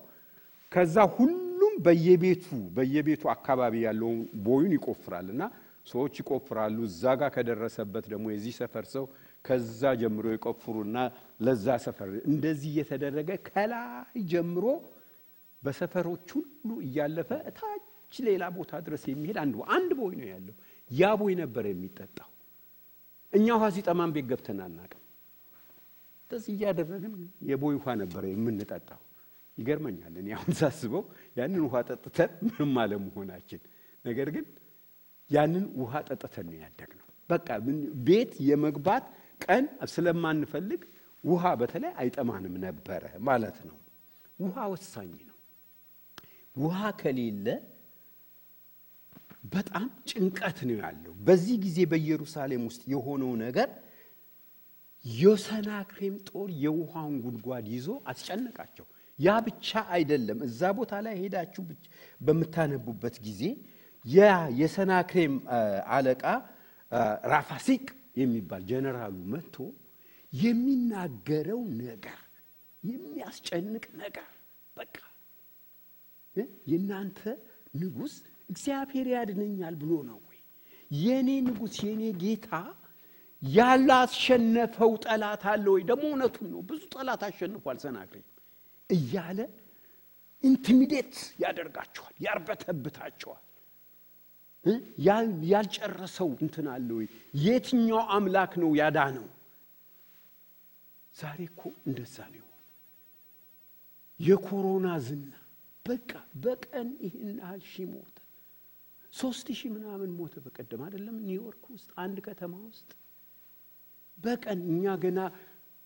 ከዛ ሁሉም በየቤቱ በየቤቱ አካባቢ ያለውን ቦዩን ይቆፍራል እና ሰዎች ይቆፍራሉ። እዛ ጋር ከደረሰበት ደግሞ የዚህ ሰፈር ሰው ከዛ ጀምሮ ይቆፍሩና ለዛ ሰፈር እንደዚህ እየተደረገ ከላይ ጀምሮ በሰፈሮች ሁሉ እያለፈ እታች ሌላ ቦታ ድረስ የሚሄድ አንድ አንድ ቦይ ነው ያለው። ያ ቦይ ነበር የሚጠጣው። እኛ ውሃ ሲጠማን ቤት ገብተን አናውቅም። እንደዚህ እያደረግን የቦይ ውሃ ነበር የምንጠጣው። ይገርመኛል። እኔ አሁን ሳስበው ያንን ውሃ ጠጥተን ምንም አለመሆናችን፣ ነገር ግን ያንን ውሃ ጠጥተን ነው ያደግነው። በቃ ቤት የመግባት ቀን ስለማንፈልግ ውሃ በተለይ አይጠማንም ነበረ ማለት ነው። ውሃ ወሳኝ ነው። ውሃ ከሌለ በጣም ጭንቀት ነው ያለው። በዚህ ጊዜ በኢየሩሳሌም ውስጥ የሆነው ነገር የሰናክሬም ጦር የውሃውን ጉድጓድ ይዞ አስጨነቃቸው። ያ ብቻ አይደለም። እዛ ቦታ ላይ ሄዳችሁ በምታነቡበት ጊዜ ያ የሰናክሬም አለቃ ራፋሲቅ የሚባል ጀነራሉ መጥቶ የሚናገረው ነገር የሚያስጨንቅ ነገር በቃ የእናንተ ንጉሥ እግዚአብሔር ያድነኛል ብሎ ነው ወይ? የእኔ ንጉሥ የእኔ ጌታ ያላሸነፈው ጠላት አለ ወይ? ደግሞ እውነቱን ነው። ብዙ ጠላት አሸንፏል ሰናክሬም እያለ ኢንቲሚዴት ያደርጋቸዋል፣ ያርበተብታቸዋል። ያልጨረሰው እንትን አለ ወይ? የትኛው አምላክ ነው ያዳነው? ዛሬ እኮ እንደዛ ነው። የኮሮና ዝና በቃ በቀን ይህን ያህል ሺህ ሞተ፣ ሶስት ሺህ ምናምን ሞተ። በቀደም አይደለም ኒውዮርክ ውስጥ አንድ ከተማ ውስጥ በቀን እኛ ገና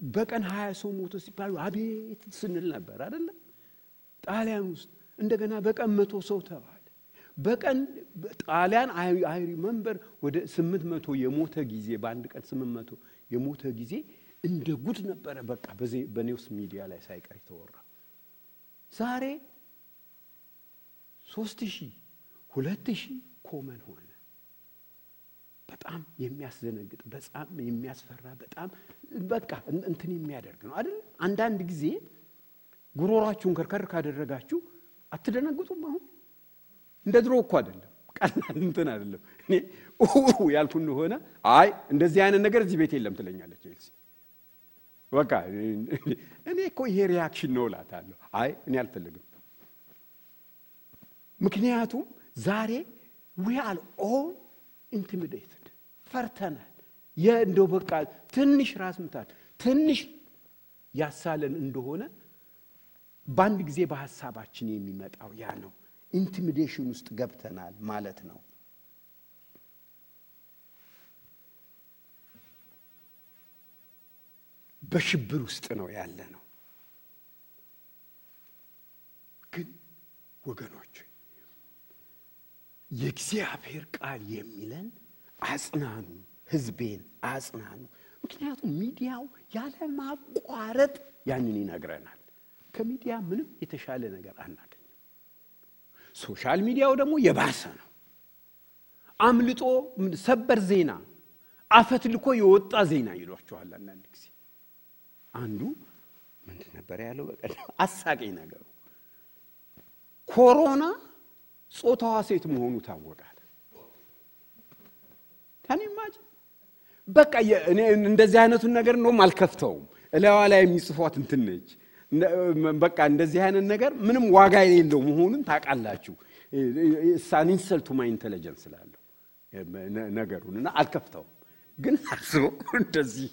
በቀን ሀያ ሰው ሞተ ሲባሉ አቤት ስንል ነበር አይደለም። ጣሊያን ውስጥ እንደገና በቀን መቶ ሰው ተባለ። በቀን ጣሊያን I remember ወደ ስምንት መቶ የሞተ ጊዜ በአንድ ቀን ስምንት መቶ የሞተ ጊዜ እንደ ጉድ ነበረ። በቃ በ news media ላይ ሳይቀር የተወራ ዛሬ ሶስት ሺህ ሁለት ሺህ common ሆነ። በጣም የሚያስደነግጥ በጣም የሚያስፈራ በጣም በቃ እንትን የሚያደርግ ነው አይደል? አንዳንድ ጊዜ ጉሮሯችሁን ከርከር ካደረጋችሁ አትደነግጡም? አሁን እንደ ድሮ እኮ አይደለም፣ ቀላል እንትን አይደለም። እኔ ያልኩ እንደሆነ አይ እንደዚህ አይነት ነገር እዚህ ቤት የለም ትለኛለች ኤልሲ። በቃ እኔ እኮ ይሄ reaction ነው እላታለሁ። አይ እኔ አልፈልግም። ምክንያቱም ዛሬ we are all intimidated ፈርተናል። እንደው በቃ ትንሽ ራስ ምታት ትንሽ ያሳለን እንደሆነ በአንድ ጊዜ በሀሳባችን የሚመጣው ያ ነው። intimidation ውስጥ ገብተናል ማለት ነው። በሽብር ውስጥ ነው ያለነው። ግን ወገኖች የእግዚአብሔር ቃል የሚለን አጽናኑ፣ ሕዝቤን አጽናኑ። ምክንያቱም ሚዲያው ያለ ማቋረጥ ያንን ይነግረናል። ከሚዲያ ምንም የተሻለ ነገር አናገኝም። social ሚዲያው ደግሞ የባሰ ነው። አምልጦ ሰበር ዜና አፈትልኮ የወጣ ዜና ይሏቸዋል አንዳንድ ጊዜ። አንዱ ምንድን ነበር ያለው? በቀደም አሳቀኝ ነገሩ ኮሮና ጾታዋ ሴት መሆኑ ታወቃል። ከኔማጭ በቃ እኔ እንደዚህ አይነቱን ነገር እንደውም አልከፍተውም። እላዋ ላይ የሚጽፏት እንትን ነች። በቃ እንደዚህ አይነት ነገር ምንም ዋጋ የሌለው መሆኑን ታውቃላችሁ። ሳን insult to my intelligence ስላለሁ ነገሩን እና አልከፍተውም። ግን አስበው እንደዚህ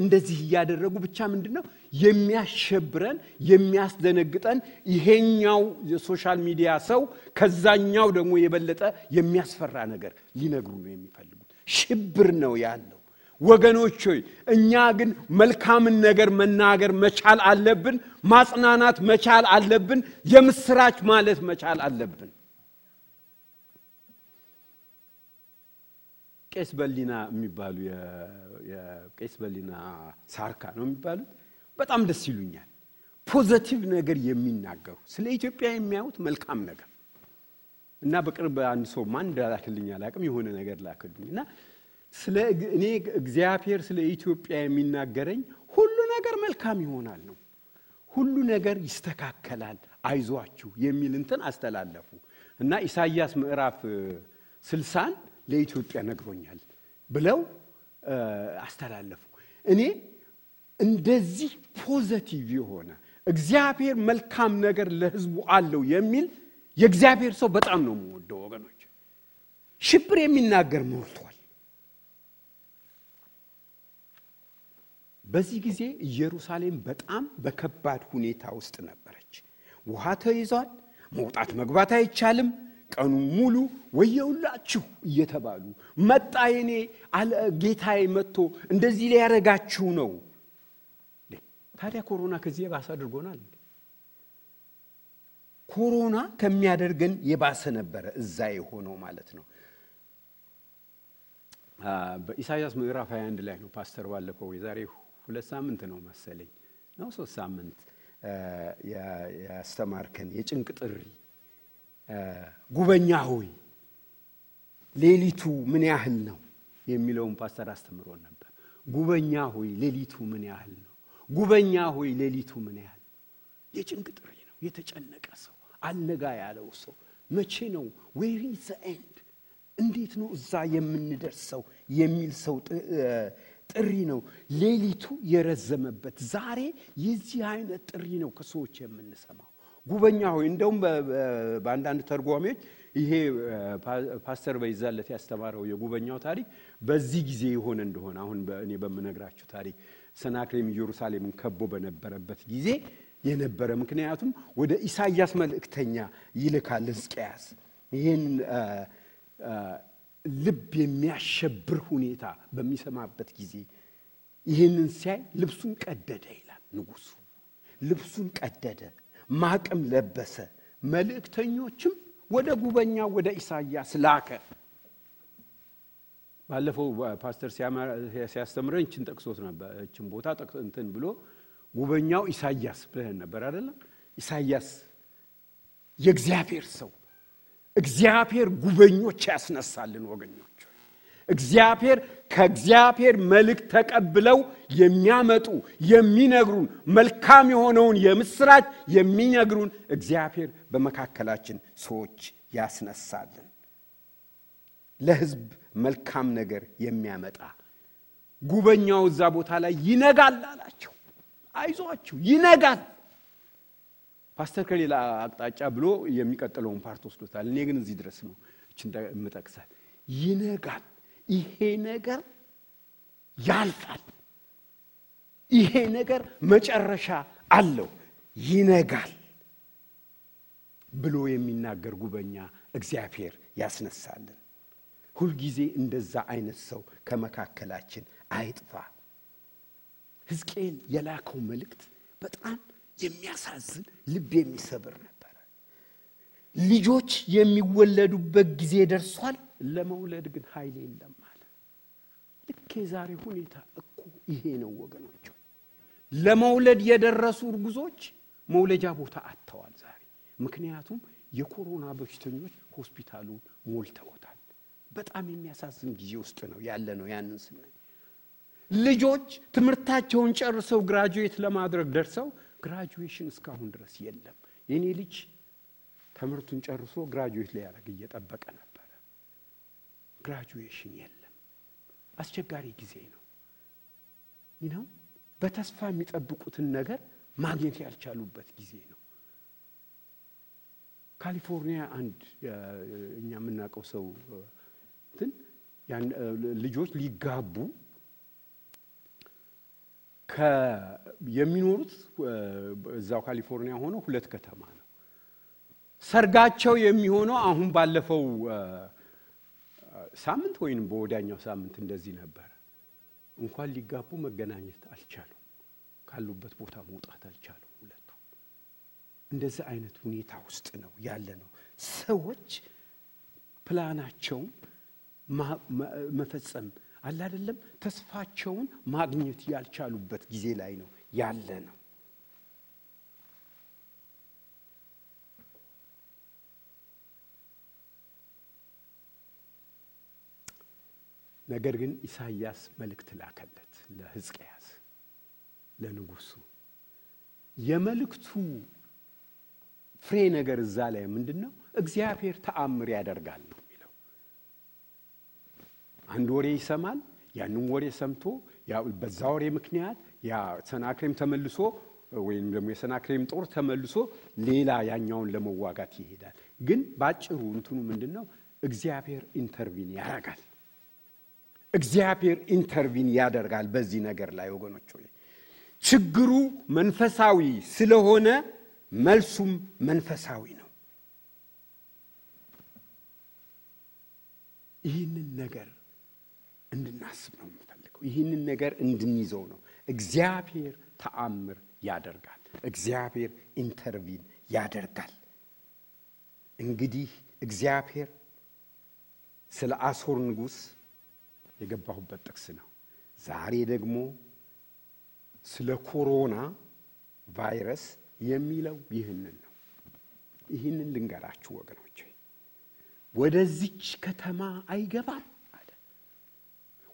እንደዚህ እያደረጉ ብቻ ምንድን ነው የሚያሸብረን የሚያስደነግጠን ይሄኛው የ social media ሰው ከዛኛው ደግሞ የበለጠ የሚያስፈራ ነገር ሊነግሩ ነው የሚፈልጉት። ሽብር ነው ያለው። ወገኖች ሆይ እኛ ግን መልካምን ነገር መናገር መቻል አለብን። ማጽናናት መቻል አለብን። የምስራች ማለት መቻል አለብን። ቄስ በሊና የሚባሉ የቄስ በሊና ሳርካ ነው የሚባሉት በጣም ደስ ይሉኛል። positive ነገር የሚናገሩ ስለ ኢትዮጵያ የሚያዩት መልካም ነገር እና በቅርብ አንድ ሰው ማን እንዳላክልኝ አላቅም የሆነ ነገር ላክልኝ እና ስለ እኔ እግዚአብሔር ስለ ኢትዮጵያ የሚናገረኝ ሁሉ ነገር መልካም ይሆናል ነው። ሁሉ ነገር ይስተካከላል፣ አይዟችሁ የሚል እንትን አስተላለፉ እና ኢሳይያስ ምዕራፍ ስልሳን ለኢትዮጵያ ነግሮኛል ብለው አስተላለፉ። እኔ እንደዚህ positive የሆነ እግዚአብሔር መልካም ነገር ለሕዝቡ አለው የሚል የእግዚአብሔር ሰው በጣም ነው የምወደው ወገኖች። ሽብር የሚናገር ሞልቷል። በዚህ ጊዜ ኢየሩሳሌም በጣም በከባድ ሁኔታ ውስጥ ነበረች። ውሃ ተይዟል። መውጣት መግባት አይቻልም። ቀኑ ሙሉ ወየውላችሁ እየተባሉ መጣ የኔ ጌታዬ መጥቶ እንደዚህ ሊያረጋችሁ ነው። ታዲያ ኮሮና ከዚህ የባሰ አድርጎናል። ኮሮና ከሚያደርገን የባሰ ነበረ እዛ የሆነው ማለት ነው። በኢሳያስ ምዕራፍ 21 ላይ ነው ፓስተር ባለፈው የዛሬ ሁለት ሳምንት ነው መሰለኝ ነው ሶስት ሳምንት ያስተማርከን የጭንቅ ጥሪ ጉበኛ ሆይ ሌሊቱ ምን ያህል ነው የሚለውን ፓስተር አስተምሮን ነበር። ጉበኛ ሆይ ሌሊቱ ምን ያህል ነው? ጉበኛ ሆይ ሌሊቱ ምን ያህል የጭንቅ ጥሪ ነው። የተጨነቀ ሰው አልነጋ ያለው ሰው መቼ ነው ኢዝ ዘ ኤንድ እንዴት ነው እዛ የምንደርሰው የሚል ሰው ጥሪ ነው። ሌሊቱ የረዘመበት ዛሬ የዚህ አይነት ጥሪ ነው ከሰዎች የምንሰማው። ጉበኛ ሆይ እንደውም በአንዳንድ ተርጓሚዎች ይሄ ፓስተር በይዛለት ያስተማረው የጉበኛው ታሪክ በዚህ ጊዜ የሆነ እንደሆነ አሁን እኔ በምነግራችሁ ታሪክ ሰናክሬም ኢየሩሳሌምን ከቦ በነበረበት ጊዜ የነበረ ምክንያቱም ወደ ኢሳያስ መልእክተኛ ይልካል ሕዝቅያስ ይህን ልብ የሚያሸብር ሁኔታ በሚሰማበት ጊዜ ይህንን ሲያይ ልብሱን ቀደደ ይላል ንጉሱ። ልብሱን ቀደደ፣ ማቅም ለበሰ። መልእክተኞችም ወደ ጉበኛ ወደ ኢሳያስ ላከ። ባለፈው ፓስተር ሲያስተምረን እችን ጠቅሶት ነበር። እችን ቦታ እንትን ብሎ ጉበኛው ኢሳያስ ብለን ነበር አይደለም? ኢሳያስ የእግዚአብሔር ሰው እግዚአብሔር ጉበኞች ያስነሳልን ወገኞች። እግዚአብሔር ከእግዚአብሔር መልእክት ተቀብለው የሚያመጡ የሚነግሩን መልካም የሆነውን የምስራች የሚነግሩን እግዚአብሔር በመካከላችን ሰዎች ያስነሳልን ለሕዝብ መልካም ነገር የሚያመጣ ጉበኛው እዛ ቦታ ላይ ይነጋል አላቸው። አይዟችሁ ይነጋል። ፓስተር ከሌላ አቅጣጫ ብሎ የሚቀጥለውን part ወስዶታል። እኔ ግን እዚህ ድረስ ነው እችን ይነጋል። ይሄ ነገር ያልፋል። ይሄ ነገር መጨረሻ አለው። ይነጋል ብሎ የሚናገር ጉበኛ እግዚአብሔር ያስነሳልን። ሁልጊዜ እንደዛ አይነት ሰው ከመካከላችን አይጥፋ። ሕዝቅኤል የላከው መልእክት በጣም የሚያሳዝን ልብ የሚሰብር ነበረ። ልጆች የሚወለዱበት ጊዜ ደርሷል፣ ለመውለድ ግን ኃይል የለም ልክ የዛሬ ሁኔታ እኮ ይሄ ነው ወገኖች። ለመውለድ የደረሱ እርጉዞች መውለጃ ቦታ አጥተዋል ዛሬ። ምክንያቱም የኮሮና በሽተኞች ሆስፒታሉን ሞልተውታል። በጣም የሚያሳዝን ጊዜ ውስጥ ነው ያለነው። ያንን ስናይ ልጆች ትምህርታቸውን ጨርሰው graduate ለማድረግ ደርሰው graduation እስካሁን ድረስ የለም። የኔ ልጅ ትምህርቱን ጨርሶ graduate ሊያደርግ እየጠበቀ ነበረ። graduation የለም። አስቸጋሪ ጊዜ ነው። ይነው በተስፋ የሚጠብቁትን ነገር ማግኘት ያልቻሉበት ጊዜ ነው። ካሊፎርኒያ አንድ እኛ የምናውቀው ሰው እንትን ልጆች ሊጋቡ የሚኖሩት እዛው ካሊፎርኒያ ሆነው ሁለት ከተማ ነው። ሰርጋቸው የሚሆነው አሁን ባለፈው ሳምንት ወይም በወዳኛው ሳምንት እንደዚህ ነበረ። እንኳን ሊጋቡ መገናኘት አልቻሉም። ካሉበት ቦታ መውጣት አልቻሉም። ሁለቱ እንደዚህ አይነት ሁኔታ ውስጥ ነው ያለ ነው። ሰዎች ፕላናቸውን መፈጸም አለ አይደለም፣ ተስፋቸውን ማግኘት ያልቻሉበት ጊዜ ላይ ነው ያለ ነው። ነገር ግን ኢሳይያስ መልእክት ላከለት ለሕዝቅያስ ለንጉሱ የመልእክቱ ፍሬ ነገር እዛ ላይ ምንድን ነው? እግዚአብሔር ተአምር ያደርጋል ነው የሚለው። አንድ ወሬ ይሰማል። ያንን ወሬ ሰምቶ በዛ ወሬ ምክንያት ያ ሰናክሬም ተመልሶ ወይም ደግሞ የሰናክሬም ጦር ተመልሶ ሌላ ያኛውን ለመዋጋት ይሄዳል። ግን ባጭሩ እንትኑ ምንድን ነው? እግዚአብሔር intervene ያደርጋል። እግዚአብሔር intervene ያደርጋል በዚህ ነገር ላይ ወገኖች ችግሩ መንፈሳዊ ስለሆነ መልሱም መንፈሳዊ ነው። ይህንን ነገር እንድናስብ ነው የምፈልገው። ይህንን ነገር እንድንይዘው ነው። እግዚአብሔር ተአምር ያደርጋል። እግዚአብሔር intervene ያደርጋል። እንግዲህ እግዚአብሔር ስለ አሦር ንጉሥ የገባሁበት ጥቅስ ነው። ዛሬ ደግሞ ስለ ኮሮና ቫይረስ የሚለው ይህንን ነው። ይህንን ልንገራችሁ ወገኖች፣ ወደዚች ከተማ አይገባም አለ።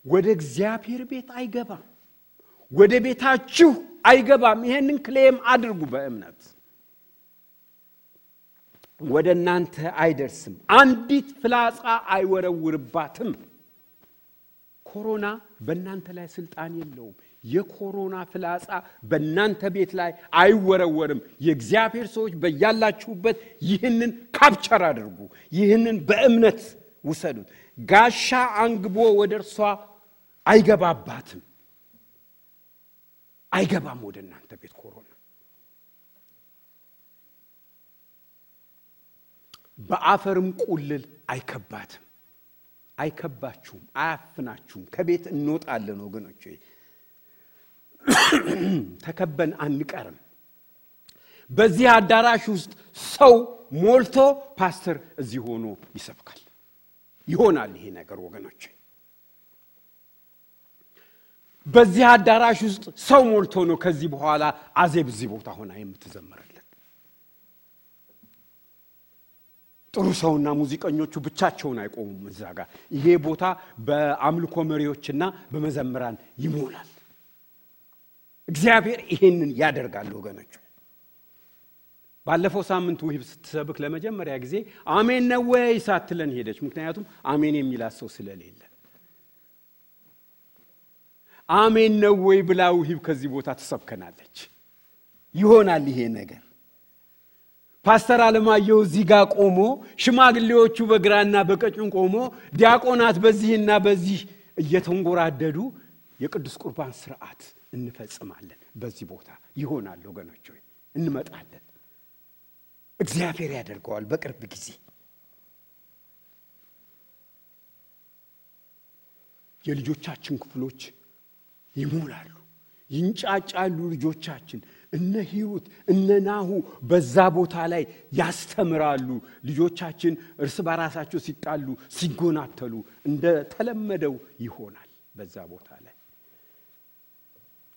ወደ እግዚአብሔር ቤት አይገባም፣ ወደ ቤታችሁ አይገባም። ይሄንን ክሌም አድርጉ በእምነት ወደ እናንተ አይደርስም፣ አንዲት ፍላጻ አይወረውርባትም። ኮሮና በእናንተ ላይ ስልጣን የለውም። የኮሮና ፍላጻ በእናንተ ቤት ላይ አይወረወርም። የእግዚአብሔር ሰዎች በያላችሁበት ይህንን ካፕቸር አድርጉ። ይህንን በእምነት ውሰዱት። ጋሻ አንግቦ ወደ እርሷ አይገባባትም፣ አይገባም ወደ እናንተ ቤት ኮሮና። በአፈርም ቁልል አይከባትም፣ አይከባችሁም፣ አያፍናችሁም። ከቤት እንወጣለን ወገኖች ተከበን አንቀርም። በዚህ አዳራሽ ውስጥ ሰው ሞልቶ ፓስተር እዚህ ሆኖ ይሰብካል። ይሆናል ይሄ ነገር ወገኖች። በዚህ አዳራሽ ውስጥ ሰው ሞልቶ ነው ከዚህ በኋላ አዜብ እዚህ ቦታ ሆና የምትዘምርልን። ጥሩ ሰውና ሙዚቀኞቹ ብቻቸውን አይቆሙም እዛ ጋር። ይሄ ቦታ በአምልኮ መሪዎችና በመዘምራን ይሞላል። እግዚአብሔር ይሄንን ያደርጋል ወገኖች። ባለፈው ሳምንት ውሂብ ስትሰብክ ለመጀመሪያ ጊዜ አሜን ነው ወይ ሳትለን ሄደች። ምክንያቱም አሜን የሚላት ሰው ስለሌለ አሜን ነው ወይ ብላ ውሂብ ከዚህ ቦታ ትሰብከናለች። ይሆናል ይሄ ነገር። ፓስተር አለማየሁ እዚህ ጋር ቆሞ፣ ሽማግሌዎቹ በግራና በቀኙን ቆሞ፣ ዲያቆናት በዚህና በዚህ እየተንጎራደዱ የቅዱስ ቁርባን ስርዓት እንፈጽማለን። በዚህ ቦታ ይሆናል ወገኖች ሆይ እንመጣለን። እግዚአብሔር ያደርገዋል በቅርብ ጊዜ። የልጆቻችን ክፍሎች ይሞላሉ፣ ይንጫጫሉ። ልጆቻችን እነ ሂሩት እነ ናሁ በዛ ቦታ ላይ ያስተምራሉ። ልጆቻችን እርስ በራሳቸው ሲጣሉ ሲጎናተሉ እንደተለመደው ይሆናል በዛ ቦታ ላይ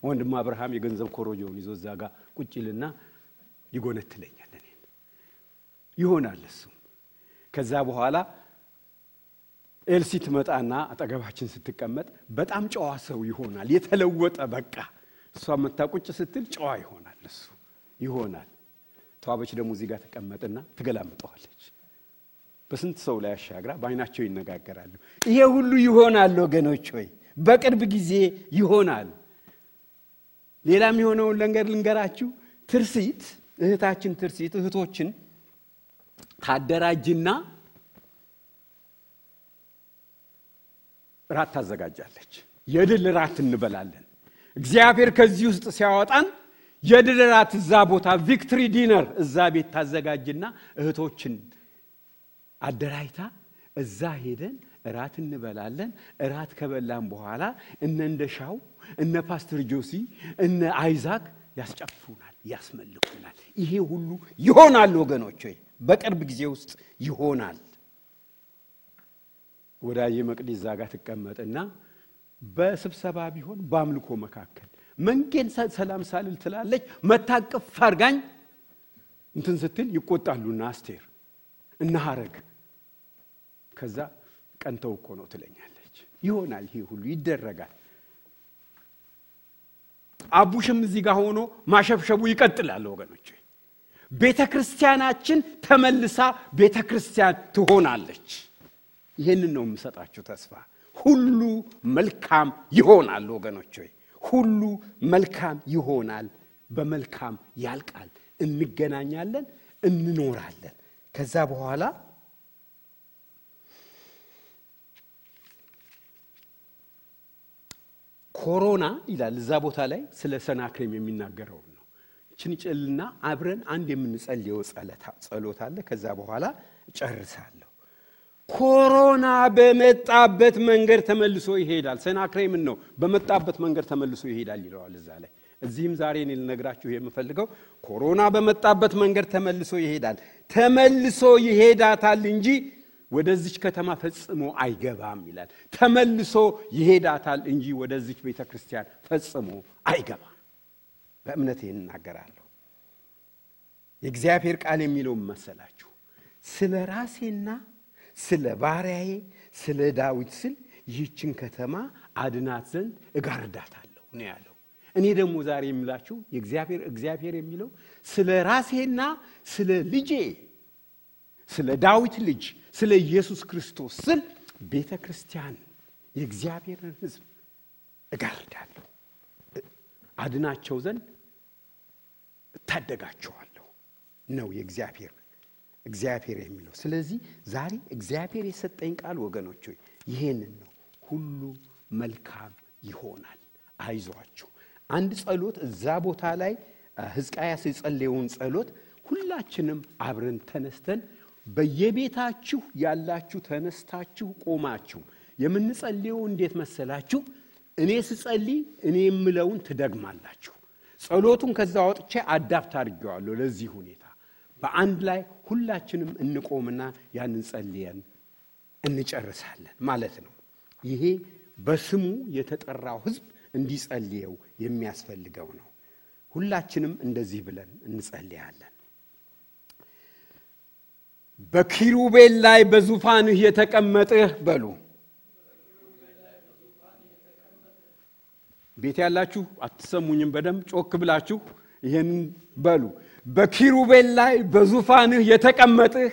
ወንድም አብርሃም የገንዘብ ኮሮጆውን ይዞ እዛ ጋር ቁጭልና ይጎነትለኛል። እኔን ይሆናል እሱም። ከዛ በኋላ ኤልሲ ትመጣና አጠገባችን ስትቀመጥ በጣም ጨዋ ሰው ይሆናል። የተለወጠ በቃ እሷ መታ ቁጭ ስትል ጨዋ ይሆናል እሱ ይሆናል። ተዋበች ደግሞ እዚህ ጋር ትቀመጥና ትገላምጠዋለች። በስንት ሰው ላይ አሻግራ በአይናቸው ይነጋገራሉ። ይሄ ሁሉ ይሆናል ወገኖች ሆይ በቅርብ ጊዜ ይሆናል። ሌላ የሚሆነውን ለንገር ልንገራችሁ። ትርሲት እህታችን ትርሲት እህቶችን ታደራጅና ራት ታዘጋጃለች። የድል ራት እንበላለን። እግዚአብሔር ከዚህ ውስጥ ሲያወጣን የድል ራት እዛ ቦታ victory dinner እዛ ቤት ታዘጋጅና እህቶችን አደራጅታ እዛ ሄደን እራት እንበላለን። እራት ከበላን በኋላ እነ እንደሻው እነ ፓስተር ጆሲ እነ አይዛክ ያስጨፍሩናል፣ ያስመልኩናል። ይሄ ሁሉ ይሆናል ወገኖች ሆይ በቅርብ ጊዜ ውስጥ ይሆናል። ወዳጄ መቅዲ እዛ ጋር ትቀመጥና በስብሰባ ቢሆን በአምልኮ መካከል መንጌን ሰላም ሳልል ትላለች። መታቀፍ አርጋኝ እንትን ስትል ይቆጣሉና አስቴር እና ሀረግ ከዛ ቀንተው እኮ ነው ትለኛለች። ይሆናል፣ ይሄ ሁሉ ይደረጋል። አቡሽም እዚህ ጋር ሆኖ ማሸብሸቡ ይቀጥላል ወገኖች። ቤተ ክርስቲያናችን ተመልሳ ቤተ ክርስቲያን ትሆናለች። ይህንን ነው የምሰጣችሁ ተስፋ። ሁሉ መልካም ይሆናል ወገኖች ሆይ ሁሉ መልካም ይሆናል። በመልካም ያልቃል። እንገናኛለን፣ እንኖራለን። ከዛ በኋላ ኮሮና ይላል እዛ ቦታ ላይ ስለ ሰናክሬም የሚናገረው ነው። ችንጭልና አብረን አንድ የምንጸልየው ጸሎት አለ። ከዛ በኋላ ጨርሳለሁ። ኮሮና በመጣበት መንገድ ተመልሶ ይሄዳል። ሰናክሬምን ነው በመጣበት መንገድ ተመልሶ ይሄዳል ይለዋል እዛ ላይ። እዚህም ዛሬ እኔ ልነግራችሁ የምፈልገው ኮሮና በመጣበት መንገድ ተመልሶ ይሄዳል። ተመልሶ ይሄዳታል እንጂ ወደዚች ከተማ ፈጽሞ አይገባም ይላል። ተመልሶ ይሄዳታል እንጂ ወደዚች ቤተ ክርስቲያን ፈጽሞ አይገባም። በእምነት ይህን እናገራለሁ። የእግዚአብሔር ቃል የሚለውን መሰላችሁ ስለ ራሴና ስለ ባሪያዬ ስለ ዳዊት ስል ይህችን ከተማ አድናት ዘንድ እጋርዳታለሁ ነው ያለው። እኔ ደግሞ ዛሬ የምላችሁ የእግዚአብሔር እግዚአብሔር የሚለው ስለ ራሴና ስለ ልጄ ስለ ዳዊት ልጅ ስለ ኢየሱስ ክርስቶስ ስል ቤተ ክርስቲያን የእግዚአብሔርን ሕዝብ እጋርዳለሁ፣ አድናቸው ዘንድ እታደጋቸዋለሁ ነው የእግዚአብሔር እግዚአብሔር የሚለው። ስለዚህ ዛሬ እግዚአብሔር የሰጠኝ ቃል ወገኖች ሆይ ይሄንን ነው። ሁሉ መልካም ይሆናል፣ አይዟችሁ። አንድ ጸሎት እዛ ቦታ ላይ ሕዝቅያስ የጸለየውን ጸሎት ሁላችንም አብረን ተነስተን በየቤታችሁ ያላችሁ ተነስታችሁ ቆማችሁ የምንጸልየው እንዴት መሰላችሁ? እኔ ስጸልይ እኔ የምለውን ትደግማላችሁ። ጸሎቱን ከዛ ወጥቼ አዳፕት አድርጌዋለሁ ለዚህ ሁኔታ። በአንድ ላይ ሁላችንም እንቆምና ያንን ጸልየን እንጨርሳለን ማለት ነው። ይሄ በስሙ የተጠራው ሕዝብ እንዲጸልየው የሚያስፈልገው ነው። ሁላችንም እንደዚህ ብለን እንጸልያለን። በኪሩቤል ላይ በዙፋንህ የተቀመጥህ በሉ። ቤት ያላችሁ አትሰሙኝም? በደንብ ጮክ ብላችሁ ይህን በሉ። በኪሩቤል ላይ በዙፋንህ የተቀመጥህ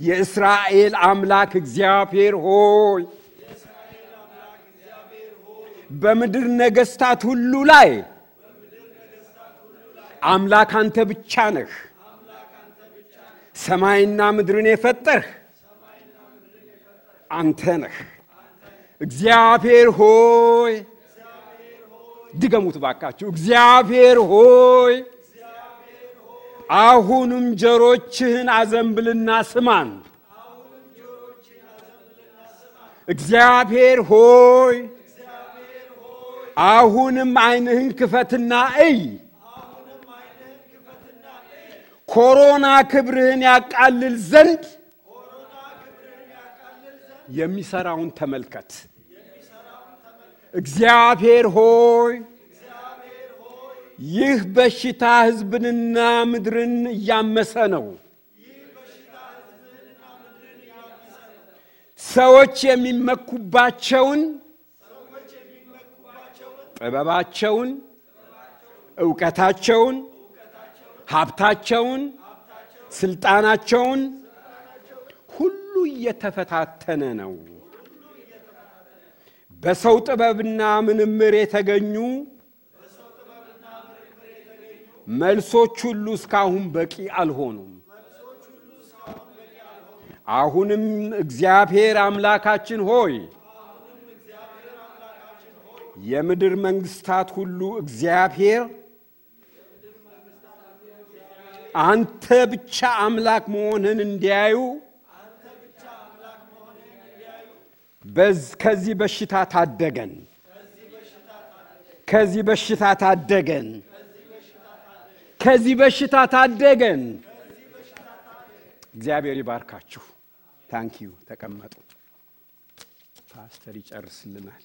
የእስራኤል አምላክ እግዚአብሔር ሆይ በምድር ነገሥታት ሁሉ ላይ አምላክ አንተ ብቻ ነህ። ሰማይና ምድርን የፈጠርህ አንተ ነህ። እግዚአብሔር ሆይ ድገሙት ባካችሁ። እግዚአብሔር ሆይ አሁንም ጆሮችህን አዘንብልና ስማን። እግዚአብሔር ሆይ አሁንም ዓይንህን ክፈትና እይ። ኮሮና ክብርህን ያቃልል ዘንድ የሚሰራውን ተመልከት። እግዚአብሔር ሆይ ይህ በሽታ ሕዝብንና ምድርን እያመሰ ነው። ሰዎች የሚመኩባቸውን ጥበባቸውን፣ እውቀታቸውን፣ ሀብታቸውን፣ ስልጣናቸውን ሁሉ እየተፈታተነ ነው። በሰው ጥበብና ምንምር የተገኙ መልሶች ሁሉ እስካሁን በቂ አልሆኑም። አሁንም እግዚአብሔር አምላካችን ሆይ የምድር መንግስታት ሁሉ እግዚአብሔር አንተ ብቻ አምላክ መሆንህን እንዲያዩ ከዚህ በሽታ ታደገን፣ ከዚህ በሽታ ታደገን፣ ከዚህ በሽታ ታደገን። እግዚአብሔር ይባርካችሁ። ታንኪዩ። ተቀመጡ። ፓስተር ይጨርስልናል።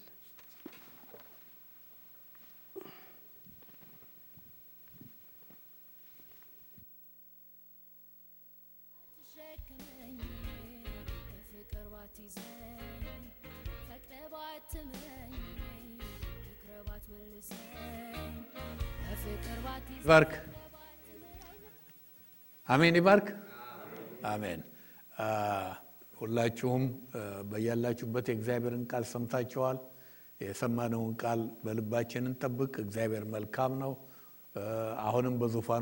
ይባርክ። አሜን ይባርክ። አሜን። ሁላችሁም በያላችሁበት የእግዚአብሔርን ቃል ሰምታችኋል። የሰማነውን ቃል በልባችን እንጠብቅ። እግዚአብሔር መልካም ነው። አሁንም በዙፋኑ